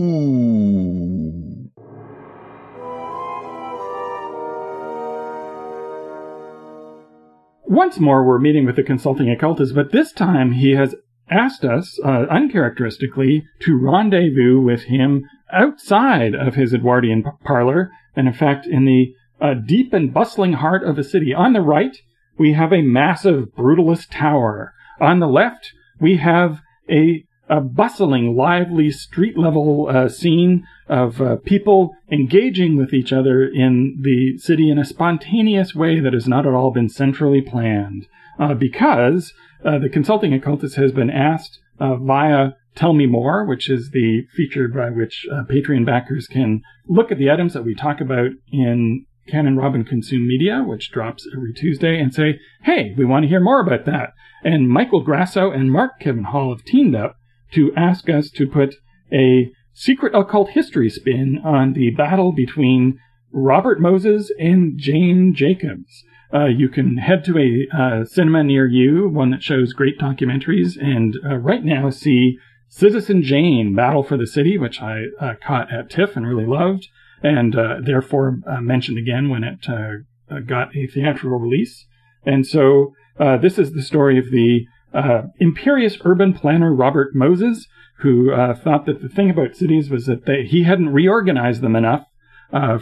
Once more, we're meeting with the consulting occultist, but this time he has asked us, uh, uncharacteristically, to rendezvous with him outside of his Edwardian p- parlor, and in fact, in the uh, deep and bustling heart of a city. On the right, we have a massive brutalist tower. On the left, we have a, a bustling, lively street level uh, scene of uh, people engaging with each other in the city in a spontaneous way that has not at all been centrally planned. Uh, because uh, the consulting occultist has been asked uh, via Tell Me More, which is the feature by which uh, Patreon backers can look at the items that we talk about in Ken and Robin Consume Media, which drops every Tuesday, and say, hey, we want to hear more about that. And Michael Grasso and Mark Kevin Hall have teamed up to ask us to put a secret occult history spin on the battle between Robert Moses and Jane Jacobs. Uh, you can head to a uh, cinema near you, one that shows great documentaries, and uh, right now see Citizen Jane Battle for the City, which I uh, caught at TIFF and really loved, and uh, therefore uh, mentioned again when it uh, uh, got a theatrical release. And so uh, this is the story of the uh, imperious urban planner Robert Moses, who thought that the thing about cities was that they, he hadn't reorganized them enough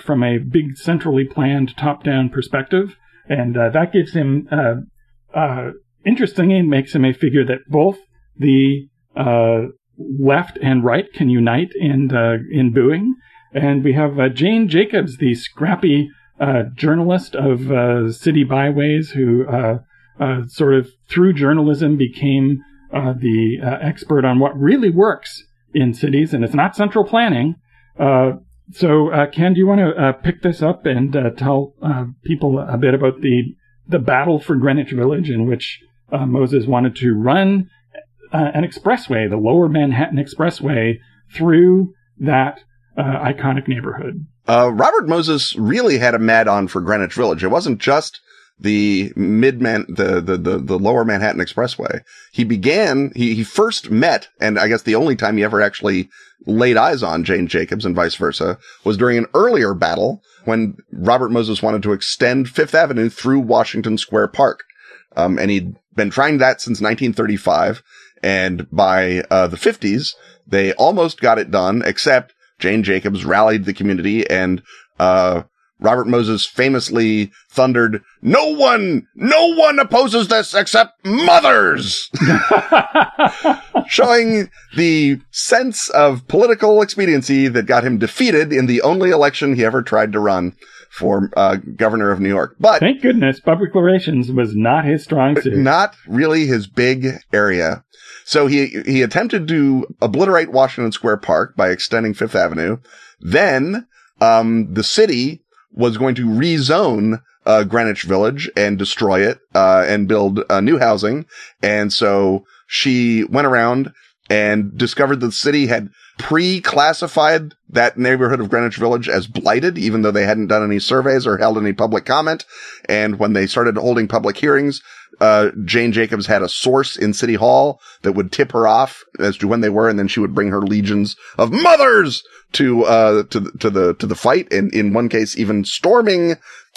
from a big centrally planned top-down perspective, and that gives him uh, uh, interesting makes him a figure that both the left and right can unite in in booing. And we have Jane Jacobs, the scrappy journalist of City Byways, who sort of through journalism became the expert on what really works in cities, and it's not central planning. Uh, so, uh, Ken, do you want to uh, pick this up and uh, tell uh, people a bit about the the battle for Greenwich Village, in which uh, Moses wanted to run an expressway, the Lower Manhattan Expressway, through that iconic neighborhood? Robert Moses really had a mad on for Greenwich Village. It wasn't just the mid man, the, the, the, the lower Manhattan Expressway. He began, he, he first met, and I guess the only time he ever actually laid eyes on Jane Jacobs and vice versa was during an earlier battle when Robert Moses wanted to extend Fifth Avenue through Washington Square Park. Um, and he'd been trying that since 1935. And by, uh, the 50s, they almost got it done, except Jane Jacobs rallied the community and, uh, Robert Moses famously thundered, no one, no one opposes this except mothers! Showing the sense of political expediency that got him defeated in the only election he ever tried to run for uh, governor of New York. But thank goodness public relations was not his strong suit. Not really his big area. So he he attempted to obliterate Washington Square Park by extending Fifth Avenue. Then um, the city was going to rezone uh, Greenwich Village and destroy it uh, and build uh, new housing. And so she went around and discovered that the city had pre-classified that neighborhood of Greenwich Village as blighted, even though they hadn't done any surveys or held any public comment. And when they started holding public hearings, uh, Jane Jacobs had a source in City Hall that would tip her off as to when they were, and then she would bring her legions of mothers to uh to to the to the fight, and in one case even storming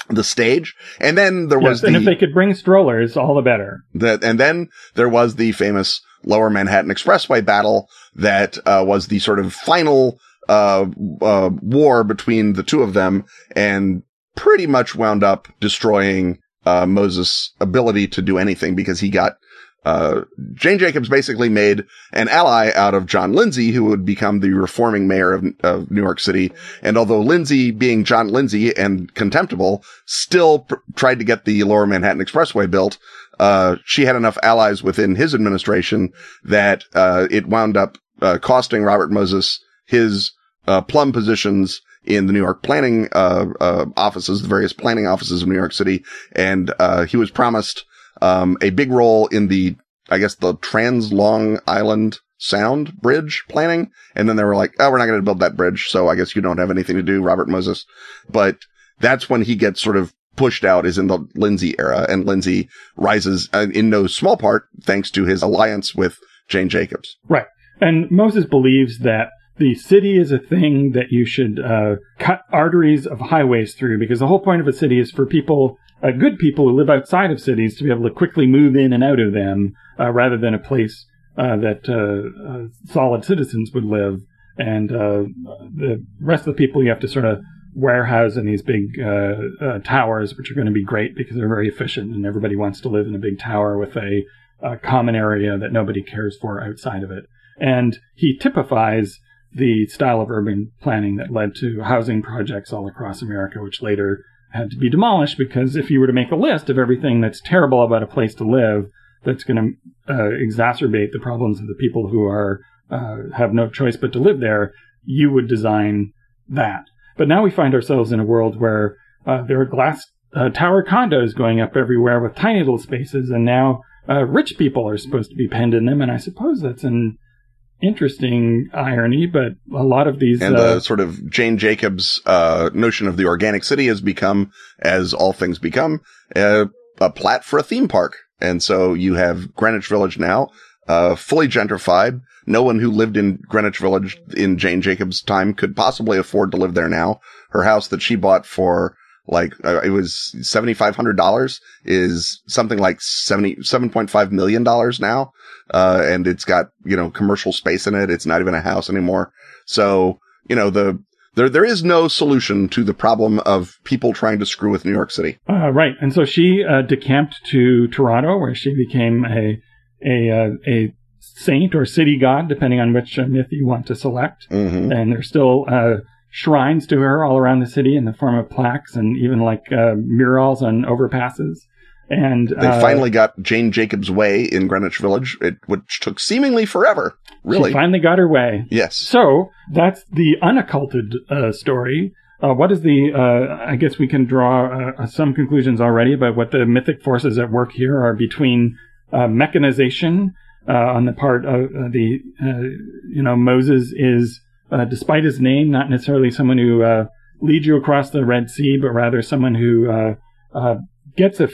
the stage. And then there was and the, if they could bring strollers, all the better. That and then there was the famous Lower Manhattan Expressway battle that uh, was the sort of final uh, uh, war between the two of them, and pretty much wound up destroying uh, Moses' ability to do anything because he got uh, Jane Jacobs basically made an ally out of John Lindsay, who would become the reforming mayor of, of New York City. And although Lindsay, being John Lindsay and contemptible, still pr- tried to get the Lower Manhattan Expressway built, uh, she had enough allies within his administration that uh, it wound up uh, costing Robert Moses his uh, plum positions in the New York planning uh, offices, the various planning offices of New York City, and he was promised um, a big role in the, I guess, the Trans Long Island Sound Bridge planning. And then they were like, oh, we're not going to build that bridge. So I guess you don't have anything to do, Robert Moses. But that's when he gets sort of pushed out is in the Lindsay era and Lindsay rises uh, in no small part thanks to his alliance with Jane Jacobs. Right. And Moses believes that the city is a thing that you should uh, cut arteries of highways through because the whole point of a city is for people uh, good people who live outside of cities to be able to quickly move in and out of them uh, rather than a place uh, that uh, solid citizens would live. And the rest of the people you have to sort of warehouse in these big towers, which are going to be great because they're very efficient and everybody wants to live in a big tower with a, a common area that nobody cares for outside of it. And he typifies the style of urban planning that led to housing projects all across America, which later had to be demolished because if you were to make a list of everything that's terrible about a place to live, that's going to uh, exacerbate the problems of the people who are uh, have no choice but to live there, you would design that. But now we find ourselves in a world where uh, there are glass uh, tower condos going up everywhere with tiny little spaces, and now uh, rich people are supposed to be penned in them. And I suppose that's an interesting irony, but a lot of these and uh, the sort of Jane Jacobs uh, notion of the organic city has become, as all things become, a plat for a theme park. And so you have Greenwich Village now, uh, fully gentrified. No one who lived in Greenwich Village in Jane Jacobs' time could possibly afford to live there now. Her house that she bought for like uh, it was seventy five hundred dollars is something like seventy seven point five million dollars now, uh, and it's got you know commercial space in it. It's not even a house anymore. So you know the there there is no solution to the problem of people trying to screw with New York City. Uh, right, and so she uh, decamped to Toronto, where she became a a uh, a saint or city god, depending on which uh, myth you want to select. hmm And there's still uh, shrines to her all around the city in the form of plaques and even like uh, murals on overpasses. And They uh, finally got Jane Jacobs Way in Greenwich Village, it, which took seemingly forever. Really? she finally got her way. yes. So that's the unocculted uh, story. Uh, what is the? Uh, I guess we can draw uh, some conclusions already about what the mythic forces at work here are between mechanization uh, on the part of uh, the. Uh, you know, Moses is, uh, despite his name, not necessarily someone who uh, leads you across the Red Sea, but rather someone who uh, uh, gets a,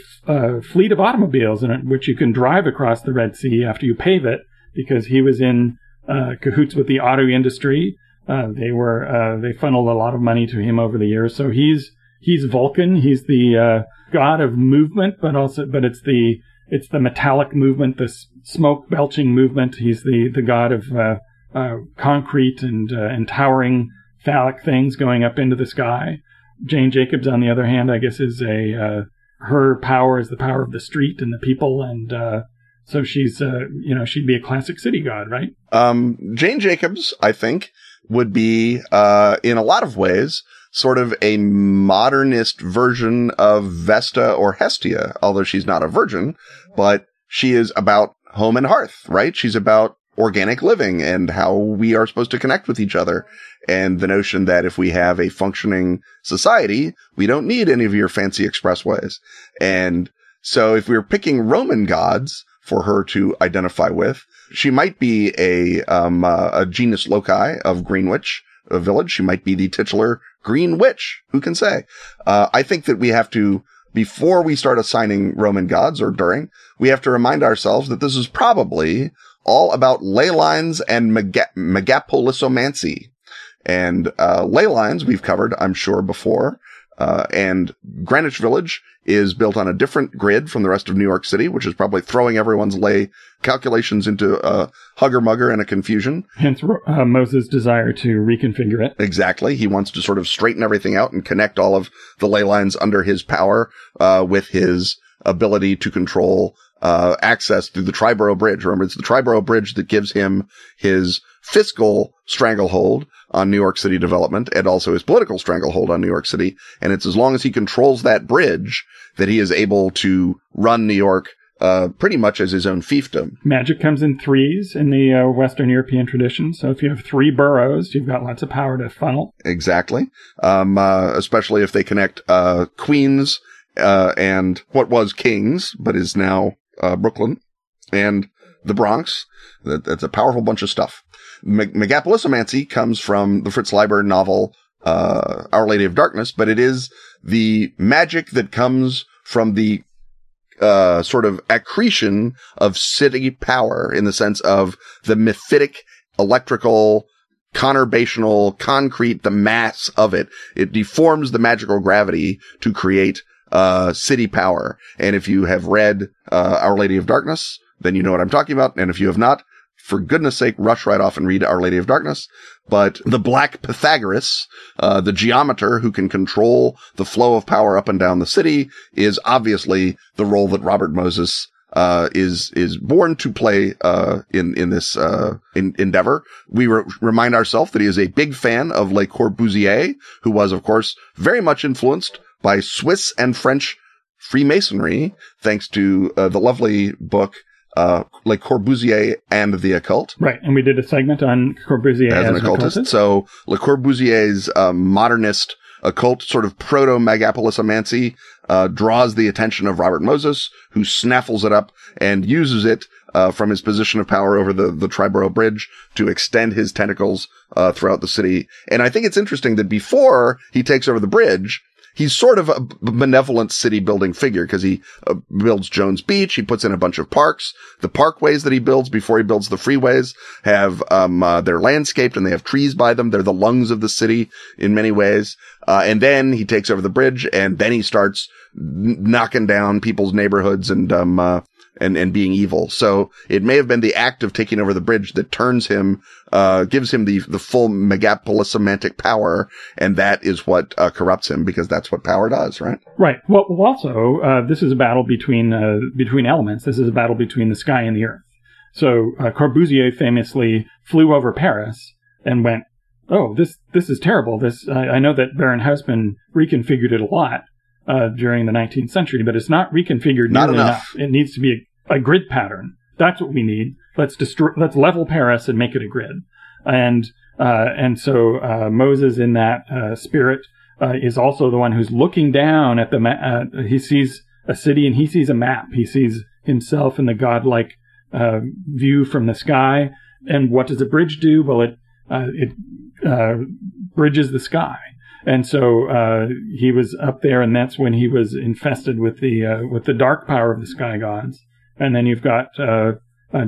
fleet of automobiles in which you can drive across the Red Sea after you pave it, because he was in uh, cahoots with the auto industry. Uh, they were uh, they funneled a lot of money to him over the years. So he's he's Vulcan. He's the uh, god of movement, but also but it's the it's the metallic movement, the smoke belching movement. He's the the god of uh, uh, concrete and uh, and towering phallic things going up into the sky. Jane Jacobs, on the other hand, I guess is a uh, her power is the power of the street and the people, and uh, so she's you know she'd be a classic city god, right? Um, Jane Jacobs, I think, would be, in a lot of ways, sort of a modernist version of Vesta or Hestia, although she's not a virgin, but she is about home and hearth, right? She's about organic living and how we are supposed to connect with each other. And the notion that if we have a functioning society, we don't need any of your fancy expressways. And so if we're picking Roman gods for her to identify with, she might be a, um, uh, a genus loci of Greenwich a village. She might be the titular Green Witch. Who can say? Uh, I think that we have to, before we start assigning Roman gods or during, we have to remind ourselves that this is probably all about ley lines and mega- megapolisomancy. And, uh, ley lines we've covered, I'm sure, before. Uh, and Greenwich Village is built on a different grid from the rest of New York City, which is probably throwing everyone's ley calculations into a hugger mugger and a confusion. Hence uh, Moses' desire to reconfigure it. Exactly. He wants to sort of straighten everything out and connect all of the ley lines under his power, uh, with his ability to control, uh, access through the Triborough Bridge. Remember, it's the Triborough Bridge that gives him his fiscal stranglehold on New York City development and also his political stranglehold on New York City. And it's as long as he controls that bridge that he is able to run New York, uh, pretty much as his own fiefdom. Magic comes in threes in the uh, Western European tradition. So if you have three boroughs, you've got lots of power to funnel. Exactly. Um, uh, especially if they connect, uh, Queens, uh, and what was Kings, but is now, uh, Brooklyn and the Bronx. That, that's a powerful bunch of stuff. Meg- Megapolisomancy comes from the Fritz Leiber novel, uh, Our Lady of Darkness, but it is the magic that comes from the, uh, sort of accretion of city power in the sense of the mephitic electrical conurbational concrete, the mass of it. It deforms the magical gravity to create, uh, city power. And if you have read, uh, Our Lady of Darkness, then you know what I'm talking about. And if you have not, for goodness sake, rush right off and read Our Lady of Darkness. But the Black Pythagoras, uh, the geometer who can control the flow of power up and down the city is obviously the role that Robert Moses uh, is, is born to play, uh, in, in this, uh, in, endeavor. We re- remind ourselves that he is a big fan of Le Corbusier, who was, of course, very much influenced by Swiss and French Freemasonry, thanks to, uh, the lovely book, uh, Le Corbusier and the Occult Right. And we did a segment on Corbusier as an occultist. So Le Corbusier's uh, modernist occult sort of proto Megapolisomancy uh, draws the attention of Robert Moses, who snaffles it up and uses it uh, from his position of power over the the Triborough Bridge to extend his tentacles uh, throughout the city. And I think it's interesting that before he takes over the bridge. He's sort of a benevolent city building figure because he uh, builds Jones Beach. He puts in a bunch of parks. The parkways that he builds before he builds the freeways have, um, uh, they're landscaped and they have trees by them. They're the lungs of the city in many ways. Uh, and then he takes over the bridge and then he starts knocking down people's neighborhoods and, um, uh, and, and being evil. So it may have been the act of taking over the bridge that turns him, uh, gives him the, the full megapolisemantic power. And that is what, uh, corrupts him because that's what power does, right? Right. Well, also, uh, this is a battle between, uh, between elements. This is a battle between the sky and the earth. So, uh, Corbusier famously flew over Paris and went, Oh, this, this is terrible. This, I, I know that Baron Haussmann reconfigured it a lot. Uh, during the 19th century, but it's not reconfigured Not nearly enough. It needs to be a, grid pattern. That's what we need. Let's destroy. Let's level Paris and make it a grid. And uh, and so uh, Moses, in that uh, spirit, uh, is also the one who's looking down at the. Uh, he sees a city and he sees a map. He sees himself in the godlike view from the sky. And what does a bridge do? Well, it it bridges the sky. And so uh, he was up there, and that's when he was infested with the uh, with the dark power of the sky gods. And then you've got uh,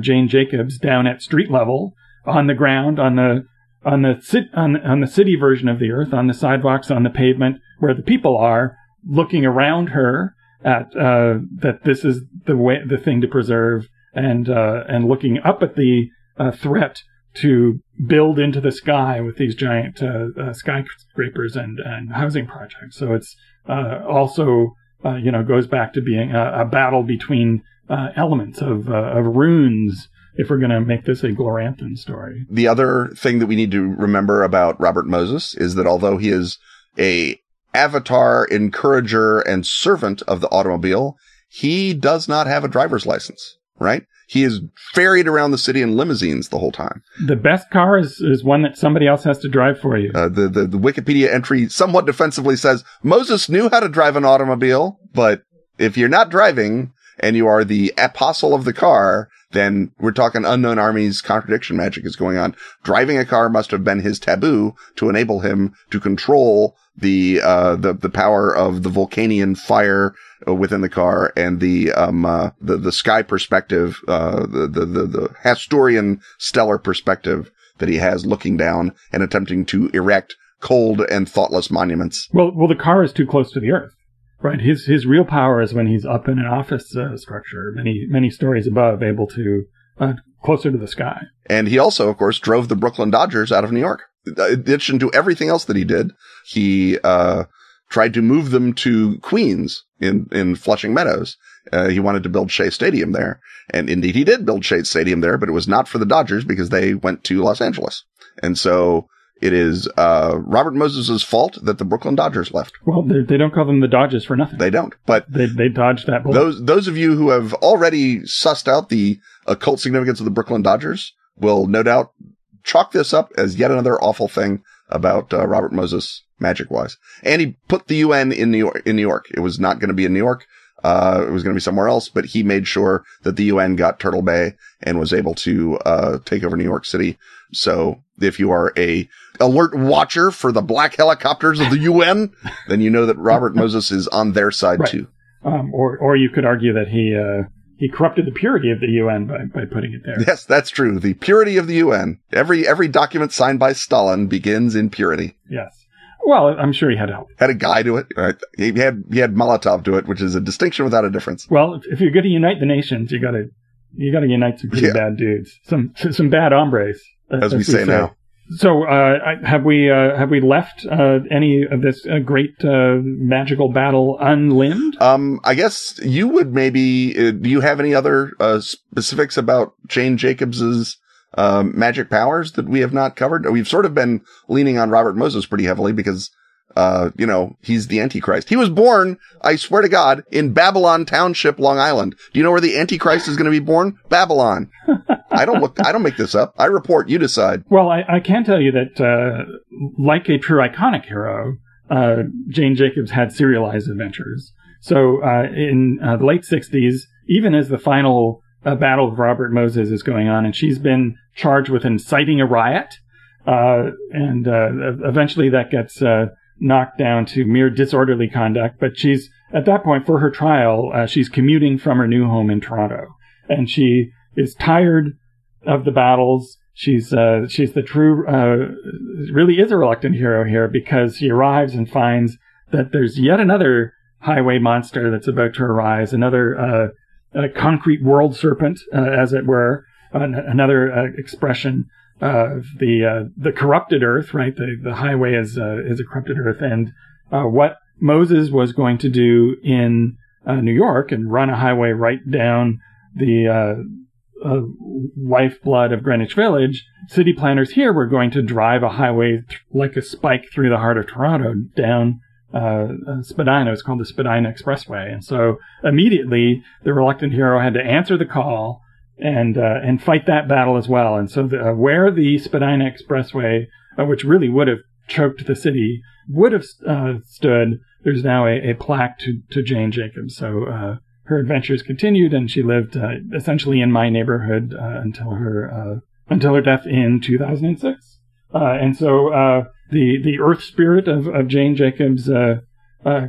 Jane Jacobs down at street level on the ground on the on the ci- on, on the city version of the earth, on the sidewalks, on the pavement, where the people are looking around her at uh, that this is the way the thing to preserve, and uh, and looking up at the uh, threat to build into the sky with these giant uh, uh, skyscrapers and, and housing projects. So it's uh, also, uh, you know, goes back to being a, a battle between uh, elements of, uh, of runes if we're going to make this a Gloranthan story. The other thing that we need to remember about Robert Moses is that although he is a avatar, encourager, and servant of the automobile, he does not have a driver's license, right? He is ferried around the city in limousines the whole time. The best car is, is one that somebody else has to drive for you. Uh, the, the, the Wikipedia entry somewhat defensively says Moses knew how to drive an automobile, but if you're not driving and you are the apostle of the car, then we're talking unknown armies contradiction magic is going on. Driving a car must have been his taboo to enable him to control the, uh, the, the power of the Vulcanian fire uh, within the car and the, um, uh, the, the sky perspective, uh, the, the, the, the Hasturian stellar perspective that he has looking down and attempting to erect cold and thoughtless monuments. Well, well, the car is too close to the earth. Right. His his real power is when he's up in an office uh, structure, many many stories above, able to uh, closer to the sky. And he also, of course, drove the Brooklyn Dodgers out of New York. Addition to everything else that he did, he uh, tried to move them to Queens in in Flushing Meadows. Uh, he wanted to build Shea Stadium there, and indeed he did build Shea Stadium there, but it was not for the Dodgers because they went to Los Angeles. And so it is uh, Robert Moses' fault that the Brooklyn Dodgers left. Well, they, they don't call them the Dodgers for nothing. They don't. But they they dodged that bullet. those those of you who have already sussed out the occult significance of the Brooklyn Dodgers will no doubt chalk this up as yet another awful thing about uh, Robert Moses magic wise. And he put the UN in New York. In New York, it was not going to be in New York. Uh, it was going to be somewhere else, but he made sure that the UN got Turtle Bay and was able to uh, take over New York City. So if you are a alert watcher for the black helicopters of the UN, then you know that Robert Moses is on their side Right. too. Um, or or you could argue that he uh, he corrupted the purity of the UN by, by putting it there. Yes, that's true. The purity of the UN. Every every document signed by Stalin begins in purity. Yes. Well, I'm sure he had help. Had a guy do it. Right? He had he had Molotov do it, which is a distinction without a difference. Well, if, you're going to unite the nations, you got to you got to unite some pretty Yeah. bad dudes, some some bad hombres, uh, As we say now. So, uh, have we uh, have we left uh, any of this uh, great uh, magical battle unlimbed? Um, I guess you would maybe. Uh, do you have any other specifics about Jane Jacobs's magic powers that we have not covered? We've sort of been leaning on Robert Moses pretty heavily because, uh, you know, he's the Antichrist. He was born, I swear to God, in Babylon Township, Long Island. Do you know where the Antichrist is going to be born? Babylon. I don't look. I don't make this up. I report. You decide. Well, I, I can tell you that, uh, like a true iconic hero, uh, Jane Jacobs had serialized adventures. So uh, in uh, the late '60s, even as the final uh, battle of Robert Moses is going on, and she's been charged with inciting a riot, uh, and uh, eventually that gets uh, knocked down to mere disorderly conduct. But she's at that point for her trial, uh, she's commuting from her new home in Toronto, and she is tired of the battles. She's uh, she's the true, uh, really is a reluctant hero here because she arrives and finds that there's yet another highway monster that's about to arise, another uh, concrete world serpent, uh, as it were, an- another uh, expression of the uh, the corrupted earth. Right, the the highway is uh, is a corrupted earth, and uh, what Moses was going to do in uh, New York and run a highway right down the uh, uh, lifeblood of Greenwich Village. City planners here were going to drive a highway th- like a spike through the heart of Toronto down uh, uh, Spadina. It's called the Spadina Expressway. And so immediately the reluctant hero had to answer the call and uh, and fight that battle as well. And so the, uh, where the Spadina Expressway, uh, which really would have choked the city, would have uh, stood, there's now a, a plaque to, to Jane Jacobs. So uh, her adventures continued, and she lived uh, essentially in my neighborhood until her until her death in 2006. Uh, and so the the Earth spirit of, of Jane Jacobs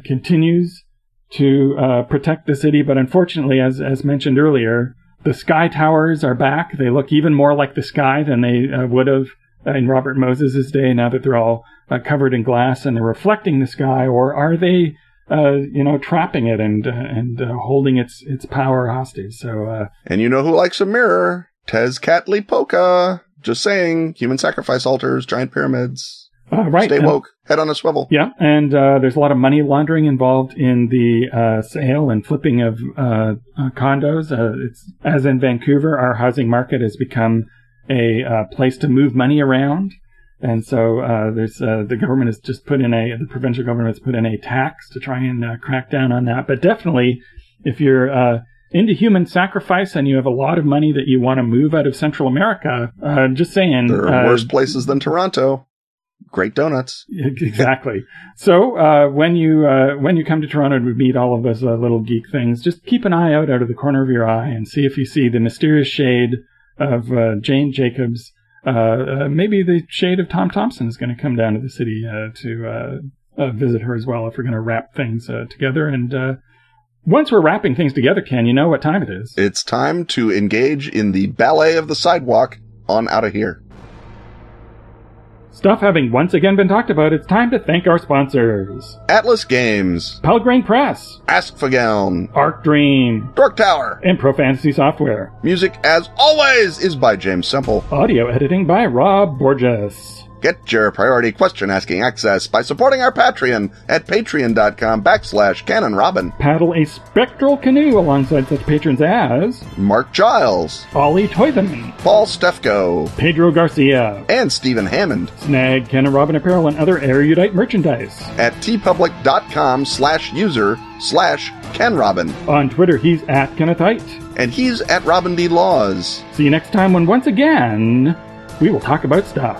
continues to protect the city, but unfortunately, as as mentioned earlier, the sky towers are back. They look even more like the sky than they uh, would have in Robert Moses' day. Now that they're all uh, covered in glass and they're reflecting the sky, or are they, uh, you know, trapping it and uh, and uh, holding its its power hostage? So uh, And you know who likes a mirror? Tezcatlipoca. Just saying. Human sacrifice altars, giant pyramids. Uh, right, Stay and- woke. Head on a swivel. Yeah, and uh, there's a lot of money laundering involved in the uh, sale and flipping of uh, uh, condos. Uh, it's as in Vancouver, our housing market has become a uh, place to move money around, and so uh, there's uh, the government has just put in a the provincial government has put in a tax to try and uh, crack down on that. But definitely, if you're uh, into human sacrifice and you have a lot of money that you want to move out of Central America, uh, just saying, There are uh, worse places than Toronto. Great donuts. Exactly. So uh, when you uh, when you come to Toronto to meet all of those uh, little geek things, just keep an eye out out of the corner of your eye and see if you see the mysterious shade of uh, Jane Jacobs. Uh, uh, maybe the shade of Tom Thomson is going to come down to the city uh, to uh, uh, visit her as well. If we're going to wrap things uh, together, and uh, once we're wrapping things together, Ken, you know what time it is. It's time to engage in the ballet of the sidewalk on out of here. Stuff having once again been talked about, it's time to thank our sponsors: Atlas Games, Pelgrane Press, Askfageln, Arc Dream, Dork Tower. and ProFantasy Software. Music, as always, is by James Semple. Audio editing by Rob Borges. Get your priority question asking access by supporting our Patreon at patreon.com backslash Ken and Robin. Paddle a spectral canoe alongside such patrons as Mark Giles, Ollie Toythan, Paul Stefko, Pedro Garcia. and Stephen Hammond Snag Ken and Robin apparel and other erudite merchandise. at teepublic.com slash user slash Ken Robin. On Twitter, he's at KennethHite. And he's at Robin D. Laws. See you next time when once again we will talk about stuff.